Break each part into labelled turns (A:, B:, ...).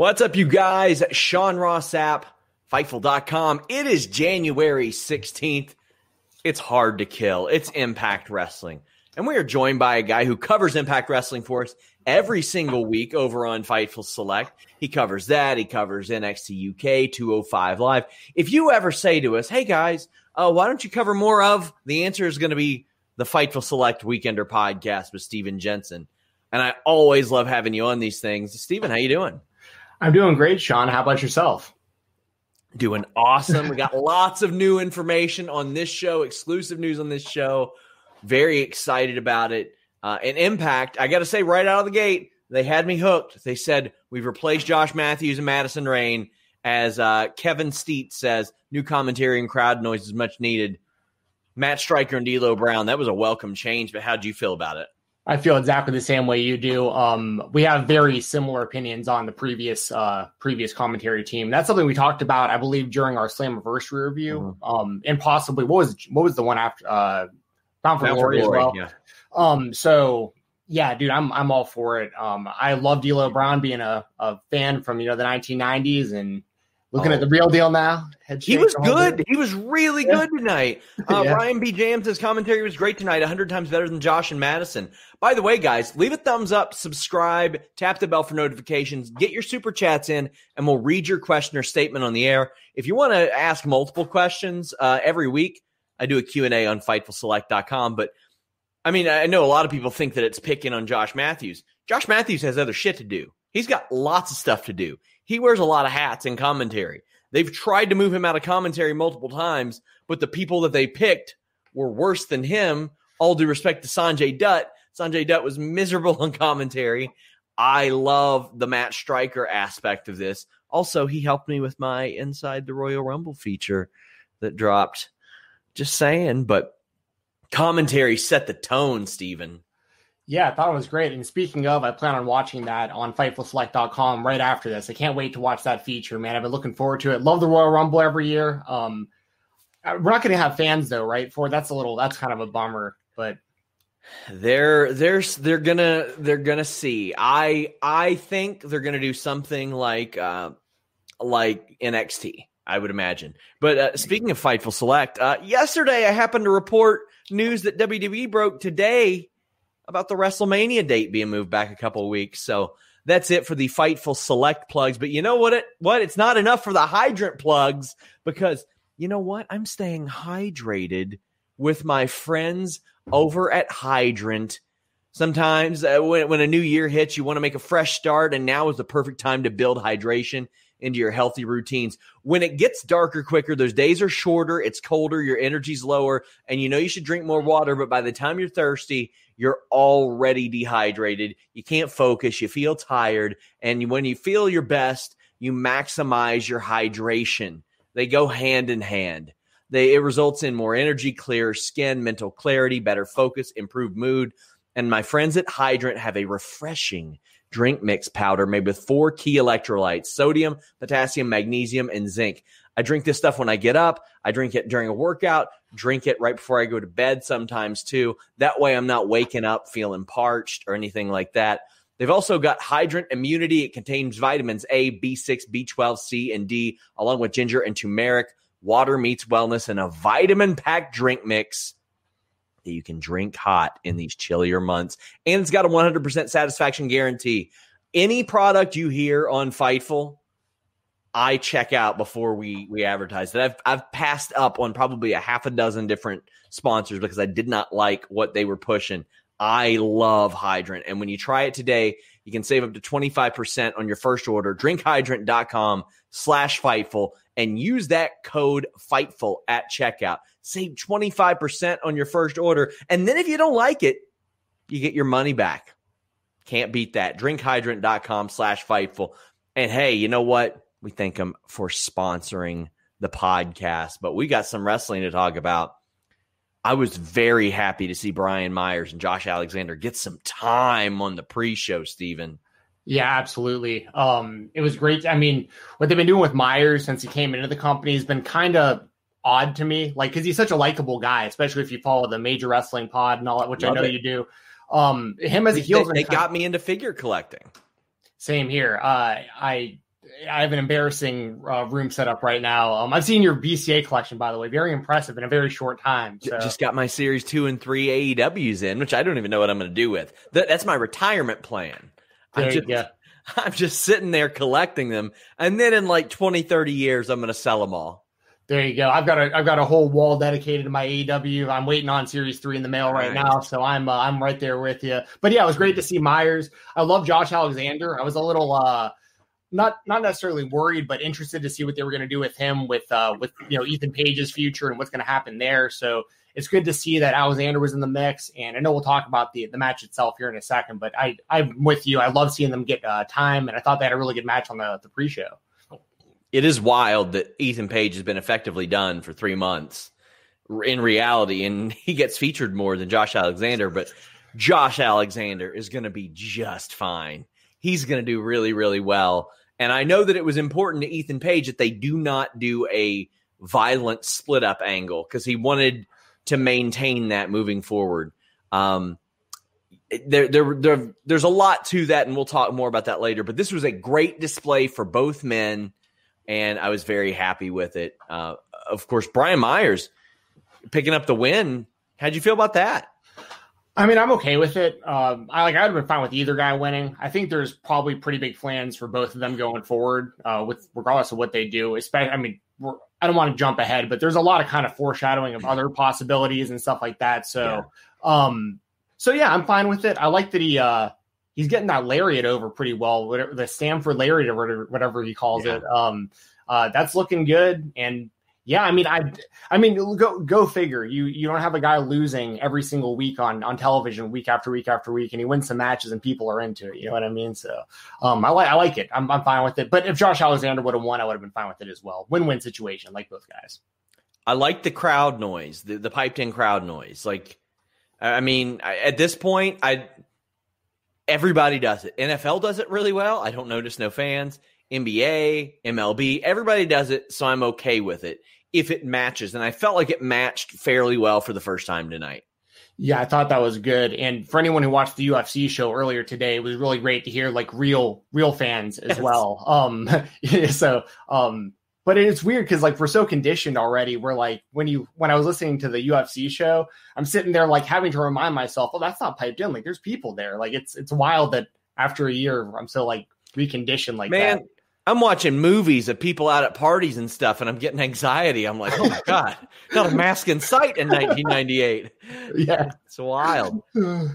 A: What's up, you guys? Sean Ross Sapp, Fightful.com. It is January 16th. It's hard to kill. It's Impact Wrestling. And we are joined by a guy who covers Impact Wrestling for us every single week over on Fightful Select. He covers that. He covers NXT UK, 205 Live. If you ever say to us, hey guys, uh, why don't you cover more of? The answer is going to be the Fightful Select Weekender podcast with Steven Jensen. And I always love having you on these things. Steven, how you doing?
B: I'm doing great, Sean. How about yourself?
A: Doing awesome. We got lots of new information on this show, exclusive news on this show. Very excited about it. Uh, and Impact, I got to say, right out of the gate, they had me hooked. They said, We've replaced Josh Matthews and Madison Rayne. As uh, Kevin Steet says, new commentary and crowd noise is much needed. Matt Striker and D'Lo Brown, that was a welcome change, but how do you feel about it?
B: I feel exactly the same way you do. Um, we have very similar opinions on the previous uh, previous commentary team. That's something we talked about, I believe, during our Slammiversary review, mm-hmm. um, and possibly what was what was the one after uh, Bound for Bound Glory, for Glory as well. Yeah. Um, so yeah, dude, I'm I'm all for it. Um, I love D'Lo Brown being a, a fan from you know the 1990s and Looking oh. at the real deal now.
A: He was good. He was really yeah. good tonight. Uh, yeah. Ryan B. James' commentary was great tonight, 100 times better than Josh and Madison. By the way, guys, leave a thumbs up, subscribe, tap the bell for notifications, get your super chats in, and we'll read your question or statement on the air. If you want to ask multiple questions uh, every week, I do a Q&A on FightfulSelect.com. But, I mean, I know a lot of people think that it's picking on Josh Matthews. Josh Matthews has other shit to do. He's got lots of stuff to do. He wears a lot of hats in commentary. They've tried to move him out of commentary multiple times, but the people that they picked were worse than him. All due respect to Sanjay Dutt. Sanjay Dutt was miserable in commentary. I love the Matt Striker aspect of this. Also, he helped me with my Inside the Royal Rumble feature that dropped. Just saying, but commentary set the tone, Steven.
B: Yeah, I thought it was great. And speaking of, I plan on watching that on FightfulSelect.com right after this. I can't wait to watch that feature, man. I've been looking forward to it. Love the Royal Rumble every year. Um, uh, we're not going to have fans though, right? For that's a little that's kind of a bummer, but
A: they're they're they're gonna they're gonna see. I I think they're gonna do something like uh like NXT. I would imagine. But uh, speaking of Fightful Select, uh, yesterday I happened to report news that WWE broke today about the WrestleMania date being moved back a couple weeks. So that's it for the Fightful Select plugs. But you know what? It what? It's not enough for the hydrant plugs because you know what? I'm staying hydrated with my friends over at Hydrant. Sometimes uh, when, when a new year hits, you want to make a fresh start, and now is the perfect time to build hydration into your healthy routines. When it gets darker quicker, those days are shorter, it's colder, your energy's lower, and you know you should drink more water, but by the time you're thirsty, you're already dehydrated. You can't focus, you feel tired, and when you feel your best, you maximize your hydration. They go hand in hand. They, it results in more energy, clearer skin, mental clarity, better focus, improved mood. And my friends at Hydrant have a refreshing drink mix powder made with four key electrolytes sodium, potassium, magnesium, and zinc. I drink this stuff when I get up. I drink it during a workout, drink it right before I go to bed sometimes too. That way I'm not waking up feeling parched or anything like that. They've also got Hydrant Immunity. It contains vitamins A, B6, B12, C, and D, along with ginger and turmeric. Water meets wellness and a vitamin packed drink mix that you can drink hot in these chillier months. And it's got a 100% satisfaction guarantee. Any product you hear on Fightful, I check out before we we advertise it. I've I've passed up on probably a half a dozen different sponsors because I did not like what they were pushing. I love Hydrant. And when you try it today, you can save up to 25% on your first order. Drinkhydrant.com slash Fightful and use that code Fightful at checkout. Save 25% on your first order. And then if you don't like it, you get your money back. Can't beat that. Drinkhydrant.com slash Fightful. And hey, you know what? We thank them for sponsoring the podcast, but we got some wrestling to talk about. I was very happy to see Brian Myers and Josh Alexander get some time on the pre-show, Steven.
B: Yeah, absolutely. Um, it was great. I mean, what they've been doing with Myers since he came into the company has been kind of odd to me. Like, because he's such a likable guy, especially if you follow the major wrestling pod and all that, which Love I know it. you do. Um, him as a heel,
A: they, they got me into figure collecting.
B: Same here. Uh, I I have an embarrassing uh, room set up right now. Um, I've seen your BCA collection, by the way, very impressive in a very short time.
A: So. Just got my series two and three AEWs in, which I don't even know what I'm going to do with. That, that's my retirement plan.
B: There
A: I'm,
B: just,
A: I'm just sitting there collecting them, and then in like 20, 30 years, I'm going to sell them all.
B: There you go. I've got a I've got a whole wall dedicated to my AEW. I'm waiting on Series Three in the mail right now, so I'm uh, I'm right there with you. But yeah, it was great to see Myers. I love Josh Alexander. I was a little uh, not not necessarily worried, but interested to see what they were going to do with him, with uh, with you know Ethan Page's future and what's going to happen there. So it's good to see that Alexander was in the mix, and I know we'll talk about the the match itself here in a second. But I I'm with you. I love seeing them get uh, time, and I thought they had a really good match on the the pre show.
A: It is wild that Ethan Page has been effectively done for three months in reality, and he gets featured more than Josh Alexander, but. Josh Alexander is going to be just fine. He's going to do really, really well and I know that it was important to Ethan Page that they do not do a violent split up angle because he wanted to maintain that moving forward. Um, there, there, there, there's a lot to that, and we'll talk more about that later. But this was a great display for both men, and I was very happy with it. Uh, of course, Brian Myers picking up the win. How'd you feel about that?
B: I mean, I'm okay with it. Um, I like. I'd have been fine with either guy winning. I think there's probably pretty big plans for both of them going forward, uh, with regardless of what they do. Especially, I mean, I don't want to jump ahead, but there's a lot of kind of foreshadowing of other possibilities and stuff like that. So, yeah. um, so yeah, I'm fine with it. I like that he uh, he's getting that lariat over pretty well. Whatever the Stanford lariat or whatever, whatever he calls yeah. it. Um, uh, that's looking good, and yeah, I mean, I, I mean, go go figure. You you don't have a guy losing every single week on on television, week after week after week, and he wins some matches and people are into it. You know what I mean? So, um, I like I like it. I'm I'm fine with it. But if Josh Alexander would have won, I would have been fine with it as well. Win win situation, like both guys.
A: I like the crowd noise, the the piped in crowd noise. Like, I mean, at this point, I everybody does it. NFL does it really well. I don't notice no fans. NBA, MLB, everybody does it, so I'm okay with it if it matches. And I felt like it matched fairly well for the first time tonight.
B: Yeah, I thought that was good. And for anyone who watched the UFC show earlier today, it was really great to hear like real, real fans as yes. well. Um, so, um, but it's weird because like we're so conditioned already. We're like when you when I was listening to the UFC show, I'm sitting there like having to remind myself, oh, that's not piped in. Like there's people there. Like it's it's wild that after a year I'm still like reconditioned like
A: Man,
B: that.
A: I'm watching movies of people out at parties and stuff, and I'm getting anxiety. I'm like, oh my god, not a mask in sight in 1998.
B: Yeah,
A: it's wild.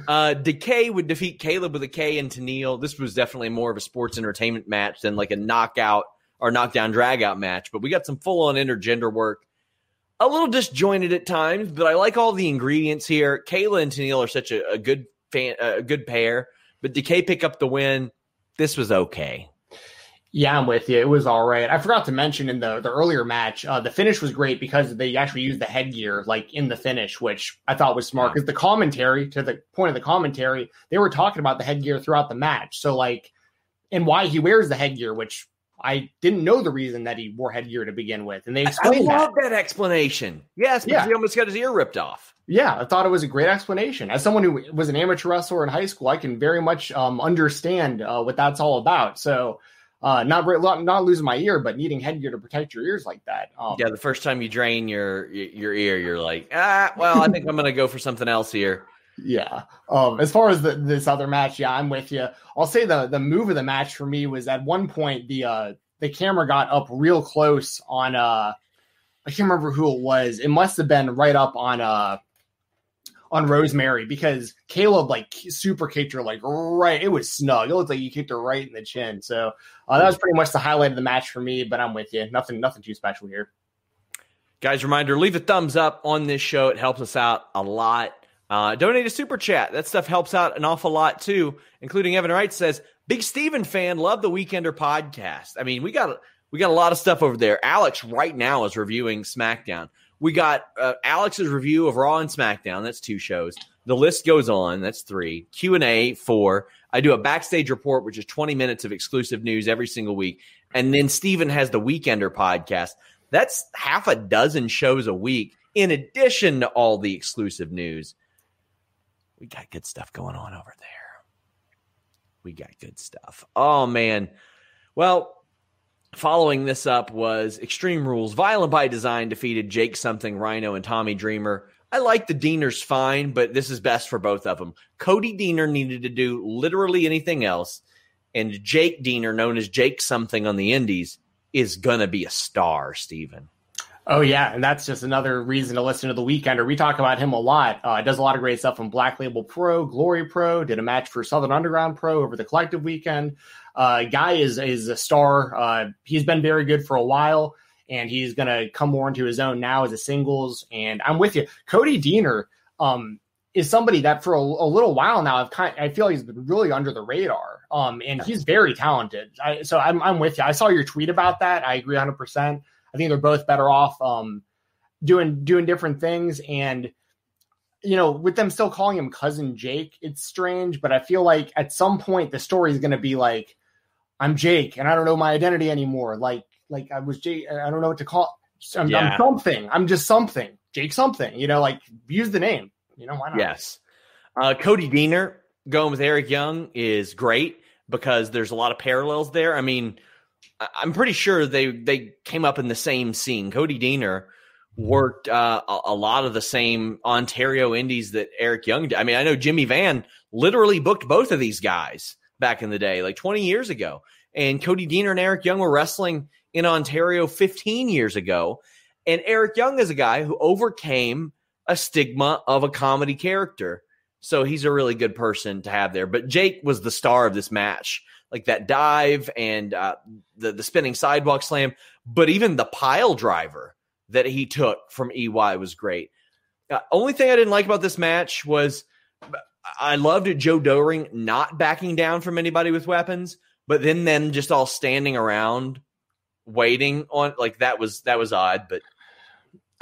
A: Uh, Decay would defeat Kaleb with a K and Tenille. This was definitely more of a sports entertainment match than like a knockout or knockdown dragout match. But we got some full on intergender work. A little disjointed at times, but I like all the ingredients here. Kayla and Tenille are such a, a good fan, a good pair. But Decay pick up the win. This was okay.
B: Yeah, I'm with you. It was all right. I forgot to mention in the the earlier match, uh, the finish was great because they actually used the headgear like in the finish, which I thought was smart. Because the commentary, to the point of the commentary, they were talking about the headgear throughout the match. So like, and why he wears the headgear, which I didn't know the reason that he wore headgear to begin with, and they explained
A: I love
B: that.
A: that explanation. Yes, because
B: Yeah.
A: he almost got his ear ripped off.
B: Yeah, I thought it was a great explanation. As someone who was an amateur wrestler in high school, I can very much um, understand uh, what that's all about. So, uh, not not losing my ear, but needing headgear to protect your ears like that. Um,
A: Yeah, the first time you drain your your ear, you're like, ah, well, I think I'm gonna go for something else here.
B: Yeah. Um, as far as the, this other match, yeah, I'm with you. I'll say the the move of the match for me was at one point the uh the camera got up real close on uh I can't remember who it was. It must have been right up on uh on Rosemary because Kaleb like super kicked her like right. It was snug. It looked like you kicked her right in the chin. So uh, that was pretty much the highlight of the match for me. But I'm with you. Nothing nothing too special here.
A: Guys, reminder: leave a thumbs up on this show. It helps us out a lot. Uh, donate a super chat. That stuff helps out an awful lot too. Including Evan Wright says, "Big Steven fan, love the Weekender podcast." I mean, we got we got a lot of stuff over there. Alex right now is reviewing SmackDown. We got uh, Alex's review of Raw and SmackDown. That's two shows. The list goes on. That's three. Q and A four. I do a backstage report, which is twenty minutes of exclusive news every single week, and then Steven has the Weekender podcast. That's half a dozen shows a week, in addition to all the exclusive news. We got good stuff going on over there. We got good stuff. Oh, man. Well, following this up was Extreme Rules. Violent by Design defeated Jake Something, Rhino, and Tommy Dreamer. I like the Deaners fine, but this is best for both of them. Cody Deaner needed to do literally anything else, and Jake Deaner, known as Jake Something on the Indies, is to be a star, Steven.
B: Oh yeah, and that's just another reason to listen to the Weekender. We talk about him a lot. Uh, does a lot of great stuff from Black Label Pro, Glory Pro. Did a match for Southern Underground Pro over the Collective Weekend. Uh, guy is is a star. Uh, he's been very good for a while, and he's going to come more into his own now as a singles. And I'm with you, Cody Deaner. Um, is somebody that for a, a little while now I've kind I feel he's been really under the radar. Um, and he's very talented. I, so I'm I'm with you. I saw your tweet about that. I agree 100. percent I think they're both better off um, doing doing different things. And you know, with them still calling him cousin Jake, it's strange. But I feel like at some point the story is going to be like, I'm Jake, and I don't know my identity anymore. Like like I was Jake. I don't know what to call. I'm,
A: Yeah.
B: I'm something. I'm just something. Jake something. You know, like use the name. You know why not?
A: Yes. Uh, Cody Deaner going with Eric Young is great because there's a lot of parallels there. I mean, I'm pretty sure they they came up in the same scene. Cody Deaner worked uh, a, a lot of the same Ontario indies that Eric Young did. I mean, I know Jimmy Van literally booked both of these guys back in the day, like 20 years ago. And Cody Deaner and Eric Young were wrestling in Ontario 15 years ago. And Eric Young is a guy who overcame a stigma of a comedy character. So he's a really good person to have there. But Jake was the star of this match, like that dive and uh, the the spinning sidewalk slam. But even the pile driver that he took from EY was great. Uh, only thing I didn't like about this match was I loved Joe Doering not backing down from anybody with weapons, but then them just all standing around waiting on like that was that was odd. But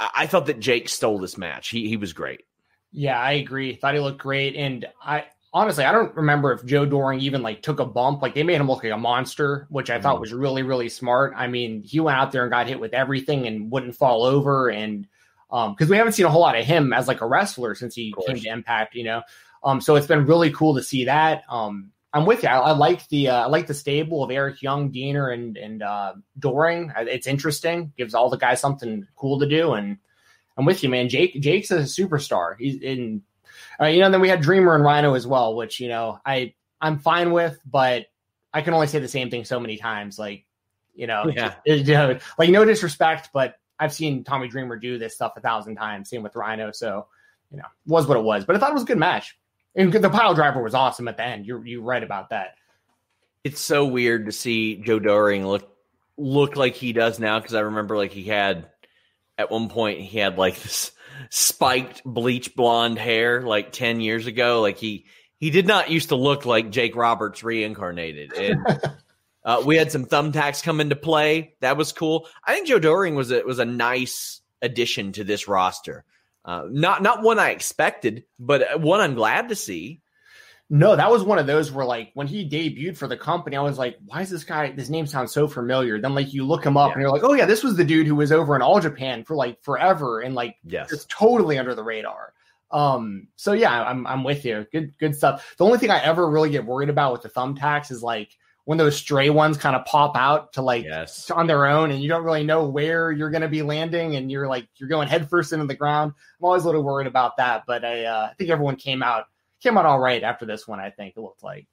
A: I, I thought that Jake stole this match. He he was great.
B: Yeah, I agree. Thought he looked great, and I honestly I don't remember if Joe Doering even like took a bump. Like they made him look like a monster, which I thought
A: Mhm.
B: was really really smart. I mean, he went out there and got hit with everything and wouldn't fall over, and um because we haven't seen a whole lot of him as like a wrestler since he came to Impact, you know. Um, so it's been really cool to see that. Um, I'm with you. I, I like the uh, I like the stable of Eric Young, Deaner, and and uh, Doering. It's interesting. Gives all the guys something cool to do, and I'm with you, man. Jake Jake's a superstar. He's in, uh, you know. Then we had Dreamer and Rhino as well, which you know I I'm fine with, but I can only say the same thing so many times. Like you know,
A: Yeah.
B: you know, like no disrespect, but I've seen Tommy Dreamer do this stuff a thousand times. Same with Rhino, so you know, was what it was. But I thought it was a good match, and the pile driver was awesome at the end. You're you right about that.
A: It's so weird to see Joe Doering look look like he does now because I remember like he had at one point he had like this spiked bleach blonde hair like 10 years ago like he he did not used to look like Jake Roberts reincarnated and Uh, we had some thumbtacks come into play. That was cool. I think Joe Doering was a was a nice addition to this roster. Uh, not not one I expected, but one I'm glad to see.
B: No, that was one of those where like when he debuted for the company, I was like, why is this guy this name sounds so familiar? Then like you look him up yeah. and you're like, oh yeah, this was the dude who was over in all Japan for like forever and like
A: yes.
B: it's totally under the radar. Um, so yeah, I'm I'm with you. Good good stuff. The only thing I ever really get worried about with the thumbtacks is like when those stray ones kind of pop out to like
A: yes.
B: on their own and you don't really know where you're going to be landing and you're like you're going headfirst into the ground. I'm always a little worried about that, but I uh, I think everyone came out came out all right after this one. I think it looked like.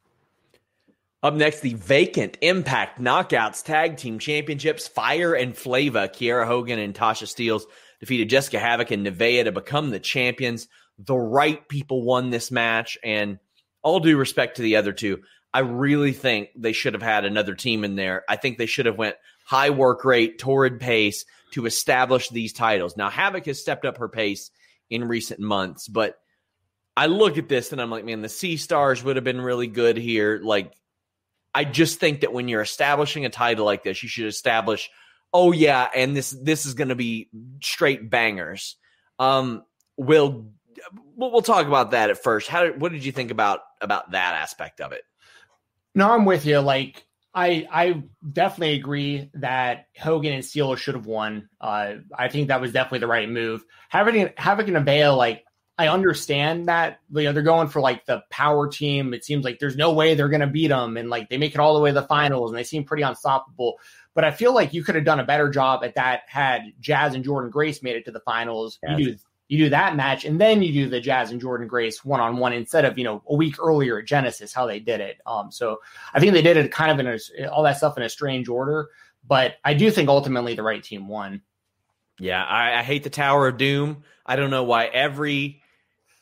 A: Up next, the vacant Impact Knockouts Tag Team Championships. Fire and Flava, Kiera Hogan and Tasha Steelz defeated Jessica Havoc and Nevaeh to become the champions. The right people won this match, and all due respect to the other two, I really think they should have had another team in there. I think they should have went high work rate, torrid pace to establish these titles. Now, Havoc has stepped up her pace in recent months, but I look at this and I'm like, man, the Sea Stars would have been really good here. Like, I just think that when you're establishing a title like this, you should establish, oh yeah, and this this is going to be straight bangers. Um, we'll we'll talk about that at first. How what did you think about about that aspect of it?
B: No, I'm with you. Like I I definitely agree that Hogan and Steelz should have won. Uh, I think that was definitely the right move. Having having a Nevaeh like I understand that you know they're going for like the power team. It seems like there's no way they're going to beat them, and like they make it all the way to the finals, and they seem pretty unstoppable. But I feel like you could have done a better job at that had Jazz and Jordynne Grace made it to the finals. Yes. You do you do that match, and then you do the Jazz and Jordynne Grace one on one instead of you know a week earlier at Genesis how they did it. Um, so I think they did it kind of in a, all that stuff in a strange order, but I do think ultimately the right team won.
A: Yeah, I, I hate the Tower of Doom. I don't know why every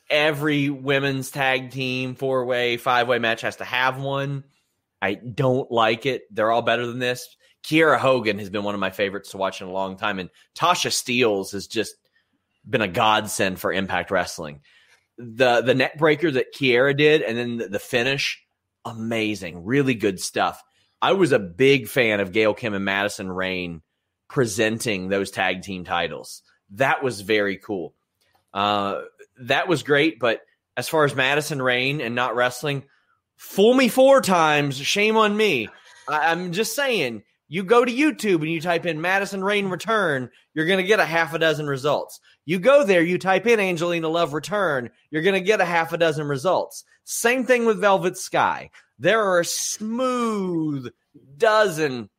A: every women's tag team four way, five way match has to have one. I don't like it. They're all better than this. Kiera Hogan has been one of my favorites to watch in a long time, and Tasha Steelz is just been a godsend for Impact Wrestling. The the neck breaker that Kiera did, and then the, the finish, amazing, really good stuff. I was a big fan of Gail Kim and Madison Rayne presenting those tag team titles. That was very cool. Uh, that was great. But as far as Madison Rayne and not wrestling, fool me four times. Shame on me. I, I'm just saying. You go to YouTube and you type in Madison Rayne return, you're going to get a half a dozen results. You go there, you type in Angelina Love return, you're going to get a half a dozen results. Same thing with Velvet Sky. There are a smooth dozen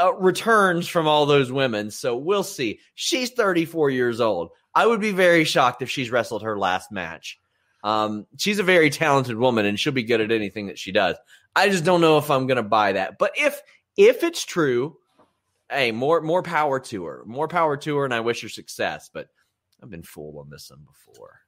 A: uh, returns from all those women. So we'll see. She's 34 years old. I would be very shocked if she's wrestled her last match. Um, she's a very talented woman and she'll be good at anything that she does. I just don't know if I'm going to buy that. But if if it's true, hey, more more power to her. More power to her, and I wish her success. But I've been fooled on this one before.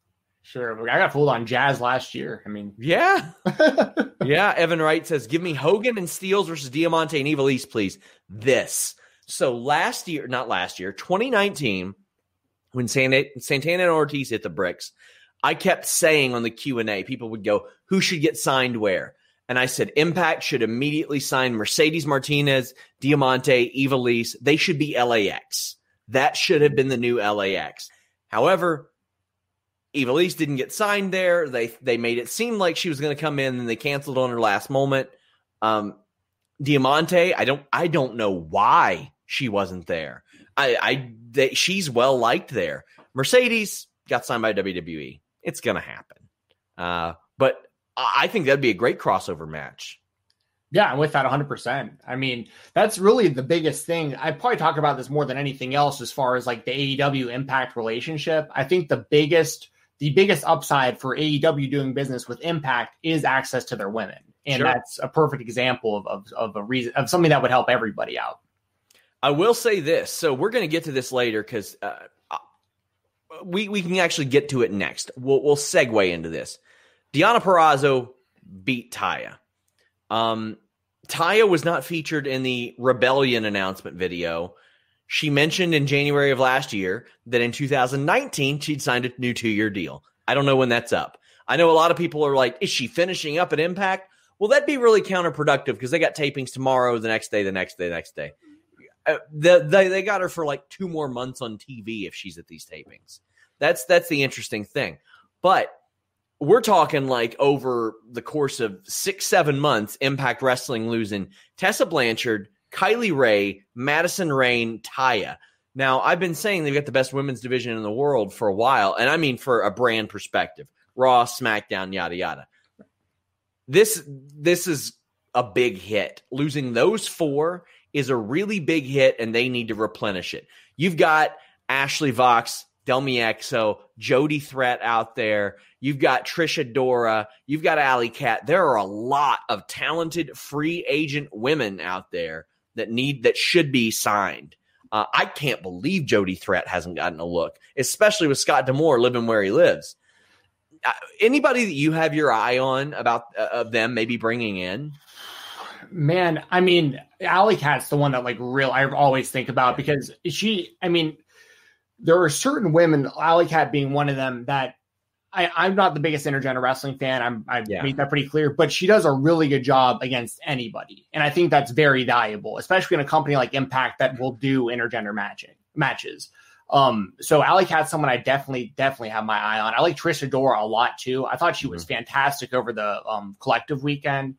B: Sure, I got fooled on Jazz last year. I mean,
A: yeah, yeah. Evan Wright says, "Give me Hogan and Steelz versus Diamante and Ivelisse, please." This. So last year, not last year, 2019 when Santana and Ortiz hit the bricks, I kept saying on the Q&A, people would go, who should get signed where? And I said, Impact should immediately sign Mercedes Martinez, Diamante, Ivelisse. They should be LAX. That should have been the new LAX. However, Ivelisse didn't get signed there. They they made it seem like she was going to come in, and they canceled on her last moment. Um, Diamante, I don't I don't know why she wasn't there. I, I they, she's well liked there. Mercedes got signed by WWE. It's gonna happen. Uh, but I think that'd be a great crossover match.
B: Yeah, I'm with that 100%. I mean, that's really the biggest thing. I probably talk about this more than anything else as far as like the AEW Impact relationship. I think the biggest the biggest upside for AEW doing business with Impact is access to their women. And sure. that's a perfect example of, of, of a reason of something that would help everybody out.
A: I will say this. So we're going to get to this later because uh, uh, we we can actually get to it next. We'll we'll segue into this. Deonna Purrazzo beat Taya. Um, Taya was not featured in the Rebellion announcement video. She mentioned in January of last year that in 2019 she'd signed a new two year deal. I don't know when that's up. I know a lot of people are like, is she finishing up at Impact? Well, that'd be really counterproductive because they got tapings tomorrow, the next day, the next day, the next day. Uh, the, they they got her for like two more months on TV if she's at these tapings. That's that's the interesting thing. But we're talking like over the course of six seven months, Impact Wrestling losing Tessa Blanchard, Kylie Rae, Madison Rayne, Taya. Now, I've been saying they've got the best women's division in the world for a while, and I mean for a brand perspective. Raw, SmackDown, yada yada. This this is a big hit. Losing those four is a really big hit, and they need to replenish it. You've got Ashley Vox, Delmi Exo, Jody Threat out there. You've got Trish Adora. You've got Alley Cat. There are a lot of talented free agent women out there that need that should be signed. Uh, I can't believe Jody Threat hasn't gotten a look, especially with Scott D'Amore living where he lives. Uh, anybody that you have your eye on about uh, of them maybe bringing in?
B: Man, I mean, Alley Cat's the one that like real I always think about because she. I mean, there are certain women, Allie Cat being one of them, that I, am not the biggest intergender wrestling fan. I'm I yeah. made that pretty clear, but she does a really good job against anybody, and I think that's very valuable, especially in a company like Impact that will do intergender matching matches. Um, so Allie Kat's someone I definitely definitely have my eye on. I like Trish Adora a lot too. I thought she was mm-hmm. fantastic over the um, collective weekend.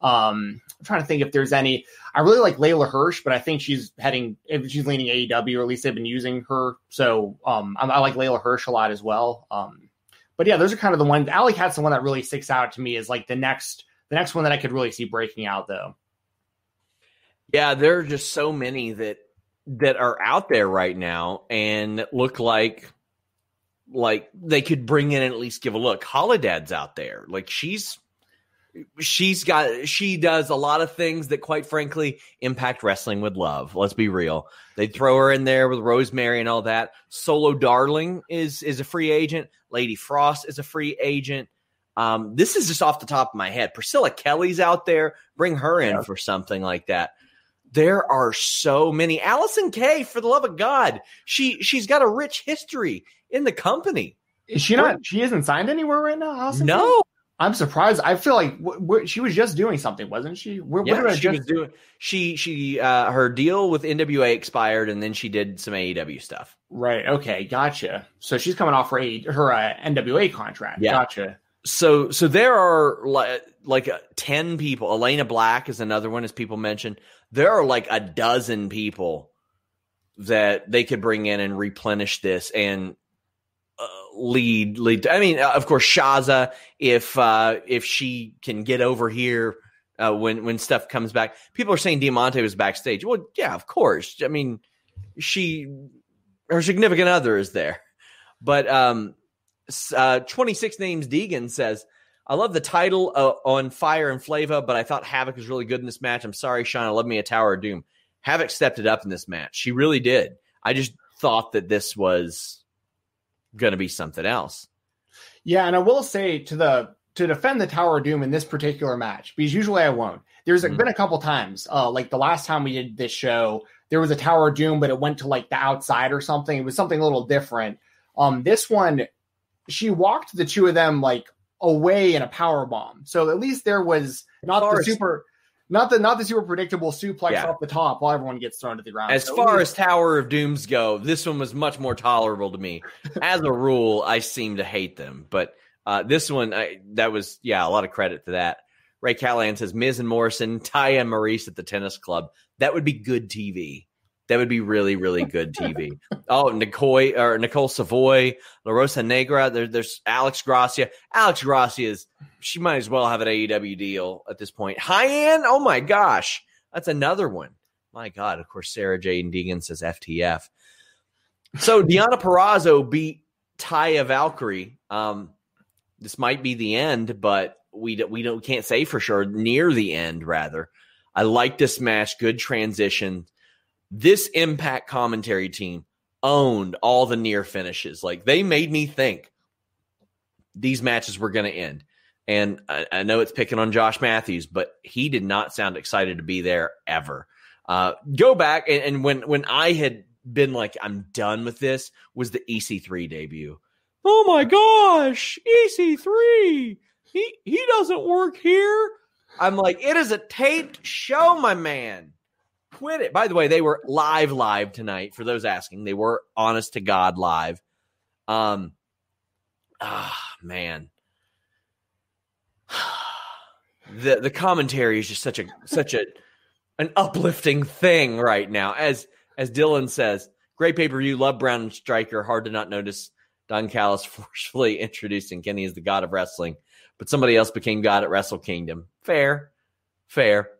B: Um, I'm trying to think if there's any. I really like Leyla Hirsch, but I think she's heading. If she's leaning AEW, or at least they've been using her. So um, I, I like Leyla Hirsch a lot as well. Um, but yeah, those are kind of the ones. Kat's the one that really sticks out to me is like the next the next one that I could really see breaking out though.
A: Yeah, there are just so many that that are out there right now and look like like they could bring in and at least give a look. Holidead's out there. Like she's she's got she does a lot of things that quite frankly impact wrestling would love. Let's be real. They'd throw her in there with rosemary and all that. Solo darling is is a free agent. Lady frost is a free agent. Um, this is just off the top of my head. Priscilla kelly's out there. Bring her in yeah. for something like that. There are so many. Allysin Kay for the love of god she she's got a rich history in the company.
B: Is she not she isn't signed anywhere right now
A: Allysin no. Kay?
B: I'm surprised. I feel like w- w- she was just doing something, wasn't she?
A: Where, yeah, she just... was doing. She she uh, her deal with NWA expired, and then she did some AEW stuff.
B: Right. Okay. Gotcha. So she's coming off her a, her uh, NWA contract. Yeah. Gotcha.
A: So so there are like like uh, ten people. Elena Black is another one, as people mentioned. There are like a dozen people that they could bring in and replenish this and lead lead. I mean, of course, Shaza, if uh, if she can get over here uh, when when stuff comes back, people are saying Diamante was backstage. Well, yeah, of course. I mean, she her significant other is there, but um, uh, twenty six names Deegan says. I love the title uh, on Fire and Flava, but I thought Havoc was really good in this match. I'm sorry, Sean. love me a Tower of Doom. Havoc stepped it up in this match. She really did. I just thought that this was going to be something else.
B: Yeah, and I will say to the to defend the Tower of Doom in this particular match because usually I won't. There's mm-hmm. been a couple times, uh, like the last time we did this show, there was a Tower of Doom, but it went to like the outside or something. It was something a little different. Um, this one, she walked the two of them like away in a power bomb. So at least there was not the super not the not the super predictable suplex yeah. off the top while everyone gets thrown to the ground.
A: As so far as Tower of Dooms go, this one was much more tolerable to me. as a rule, I seem to hate them, but uh, this one I, that was yeah a lot of credit to that. Ray Callahan says Miz and Morrison, Taya and Maurice at the tennis club. That would be good TV. That would be really, really good TV. oh, Nicole or Nicole Savoy, La Rosa Negra. There, there's Alex Gracia. Alex Gracia is she might as well have an AEW deal at this point. High oh my gosh, that's another one. My God, of course, Sarah Jane Deegan says FTF. So Deonna Purrazzo beat Taya Valkyrie. Um, this might be the end, but we we don't can't say for sure. Near the end, rather. I like this match. Good transition this impact commentary team owned all the near finishes. Like they made me think these matches were going to end. And I, I, know it's picking on Josh Matthews, but he did not sound excited to be there ever. Uh, go back and, and when when I had been like, I'm done with this, was the EC3 debut. Oh my gosh, EC3. He he doesn't work here. I'm like, it is a taped show, my man. Quit it. By the way, they were live, live tonight. For those asking, they were honest to God live. Um, ah, man, the the commentary is just such a such a an uplifting thing right now. As as Dylan says, great pay per view. Love Brown and Striker. Hard to not notice Don Callis forcefully introducing Kenny as the god of wrestling, but somebody else became god at Wrestle Kingdom. Fair, fair.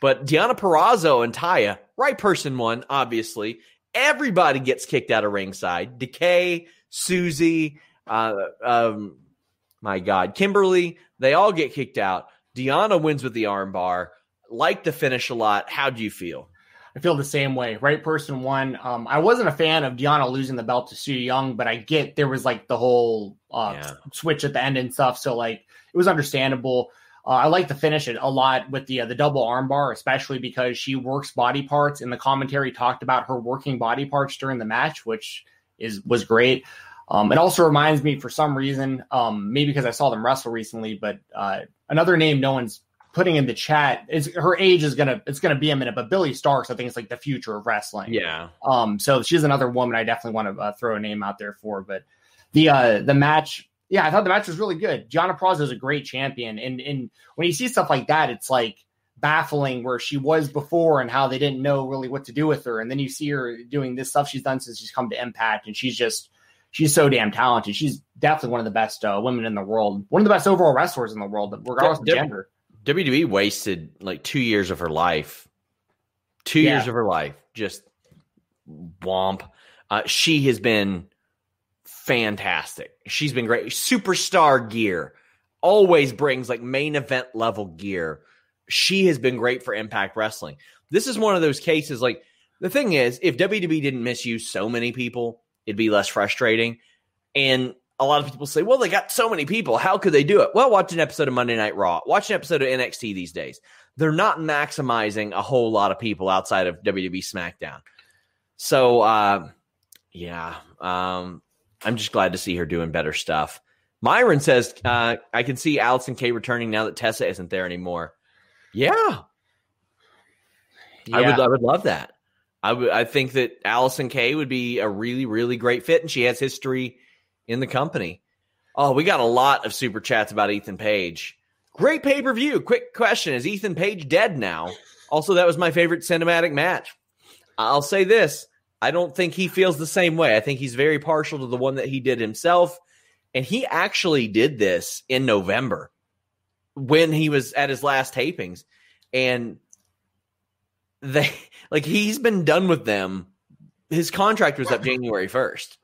A: But Deonna Purrazzo and Taya, right person won, obviously. Everybody gets kicked out of ringside. Decay, Susie, uh, um, my God, Kimberly, they all get kicked out. Deonna wins with the armbar. Like the finish a lot. How do you feel?
B: I feel the same way. Right person won. Um, I wasn't a fan of Deonna losing the belt to Su Yung, but I get there was like the whole uh, yeah. switch at the end and stuff. So like it was understandable. Uh, I like to finish it a lot with the uh, the double armbar, especially because she works body parts. And the commentary talked about her working body parts during the match, which is was great. Um, it also reminds me, for some reason, um, maybe because I saw them wrestle recently, but uh, another name no one's putting in the chat is her age is gonna it's gonna be a minute, but Billie Starkz I think is like the future of wrestling.
A: Yeah.
B: Um. So she's another woman I definitely want to uh, throw a name out there for. But the uh the match, yeah, I thought the match was really good. Deonna Purrazzo is a great champion, and and when you see stuff like that, it's like baffling where she was before and how they didn't know really what to do with her, and then you see her doing this stuff she's done since she's come to Impact, and she's just she's so damn talented. She's definitely one of the best uh, women in the world, one of the best overall wrestlers in the world, regardless of gender.
A: WWE wasted like two years of her life, two yeah. years of her life, just womp. Uh, she has been fantastic. She's been great. Superstar gear always brings like main event level gear. She has been great for Impact Wrestling. This is one of those cases. Like the thing is, if WWE didn't misuse so many people, it'd be less frustrating. And a lot of people say, well, they got so many people. How could they do it? Well, watch an episode of Monday Night Raw, watch an episode of NXT these days. They're not maximizing a whole lot of people outside of WWE SmackDown. So, uh, yeah, um, I'm just glad to see her doing better stuff. Myron says, uh, I can see Allysin Kay returning now that Tessa isn't there anymore. Yeah. yeah. I would I would love that. I would I think that Allysin Kay would be a really, really great fit, and she has history in the company. Oh, we got a lot of super chats about Ethan Page. Great pay per view. Quick question Is Ethan Page dead now? Also, that was my favorite cinematic match. I'll say this I don't think he feels the same way. I think he's very partial to the one that he did himself. And he actually did this in November when he was at his last tapings. And they, like, he's been done with them. His contract was up January 1st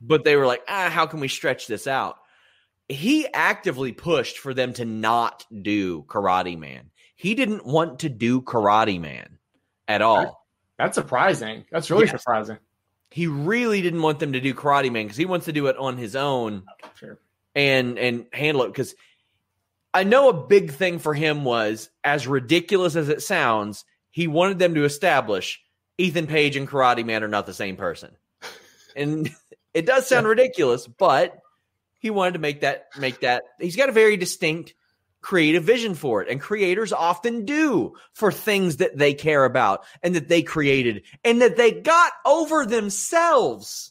A: but they were like, ah, how can we stretch this out? He actively pushed for them to not do Karate Man. He didn't want to do Karate Man at all.
B: That's surprising. That's really yes. surprising.
A: He really didn't want them to do Karate Man because he wants to do it on his own
B: sure.
A: and and handle it. Because I know a big thing for him was as ridiculous as it sounds, he wanted them to establish Ethan Page and Karate Man are not the same person. And it does sound ridiculous, but he wanted to make that make that. He's got a very distinct creative vision for it, and creators often do for things that they care about and that they created and that they got over themselves.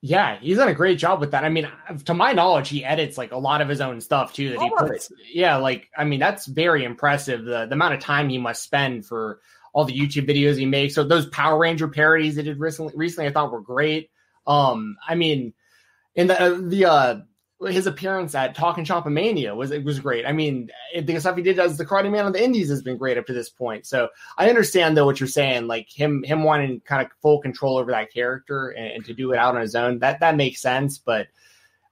B: Yeah, he's done a great job with that. I mean, to my knowledge, he edits like a lot of his own stuff too. That he puts. Yeah, like I mean, that's very impressive. The the amount of time he must spend for all the YouTube videos he makes. So those Power Ranger parodies he did recently, recently I thought were great. Um, I mean, in the uh, the uh, his appearance at Talk'n Shop A Mania was it was great. I mean, the stuff he did as the Karate Man on the Indies has been great up to this point. So I understand though what you're saying, like him him wanting kind of full control over that character and, and to do it out on his own. That that makes sense, but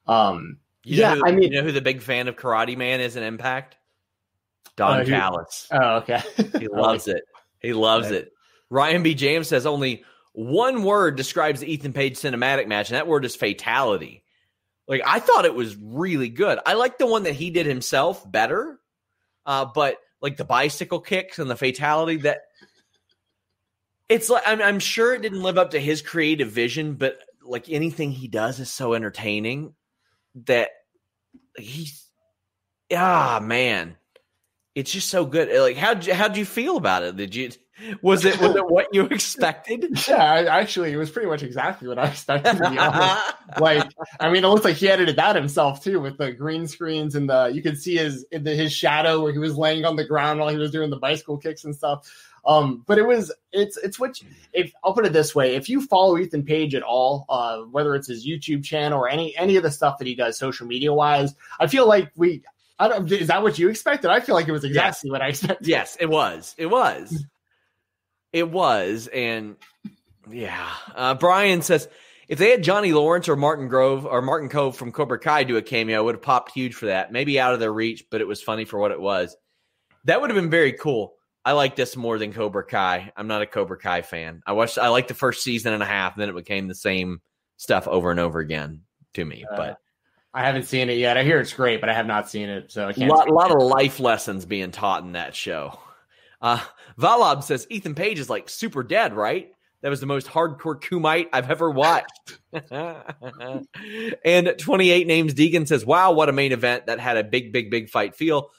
B: um,
A: you yeah, who, I mean, you know who the big fan of Karate Man is in Impact? Don uh, Callis.
B: Oh, okay.
A: he loves it. He loves it. Ryan B. James says only one word describes the Ethan Page cinematic match, and that word is fatality. Like I thought it was really good. I like the one that he did himself better, uh, but like the bicycle kicks and the fatality that it's like I'm, I'm sure it didn't live up to his creative vision, but like anything he does is so entertaining that he's ah man it's just so good. Like how'd you how'd you feel about it? Did you was it was it what you expected?
B: Yeah, I, actually, it was pretty much exactly what I expected. To be like, I mean, it looks like he edited that himself too, with the green screens and the you could see his the, his shadow where he was laying on the ground while he was doing the bicycle kicks and stuff. Um, but it was it's it's what if I'll put it this way: if you follow Ethan Page at all, uh, whether it's his YouTube channel or any any of the stuff that he does social media wise, I feel like we. I don't, is that what you expected? I feel like it was exactly yes. what I expected.
A: Yes, it was. It was. It was, and yeah. Uh, Brian says if they had Johnny Lawrence or Martin Grove or Martin Kove from Cobra Kai do a cameo, I would have popped huge for that. Maybe out of their reach, but it was funny for what it was. That would have been very cool. I like this more than Cobra Kai. I'm not a Cobra Kai fan. I watched. I liked the first season and a half, and then it became the same stuff over and over again to me. Uh, but
B: I haven't seen it yet. I hear it's great, but I have not seen it, so
A: A lot, lot of life lessons being taught in that show. Uh, Valab says Ethan Page is like super dead, right? That was the most hardcore Kumite I've ever watched. and 28 names Deegan says, Wow, what a main event that had a big, big, big fight feel.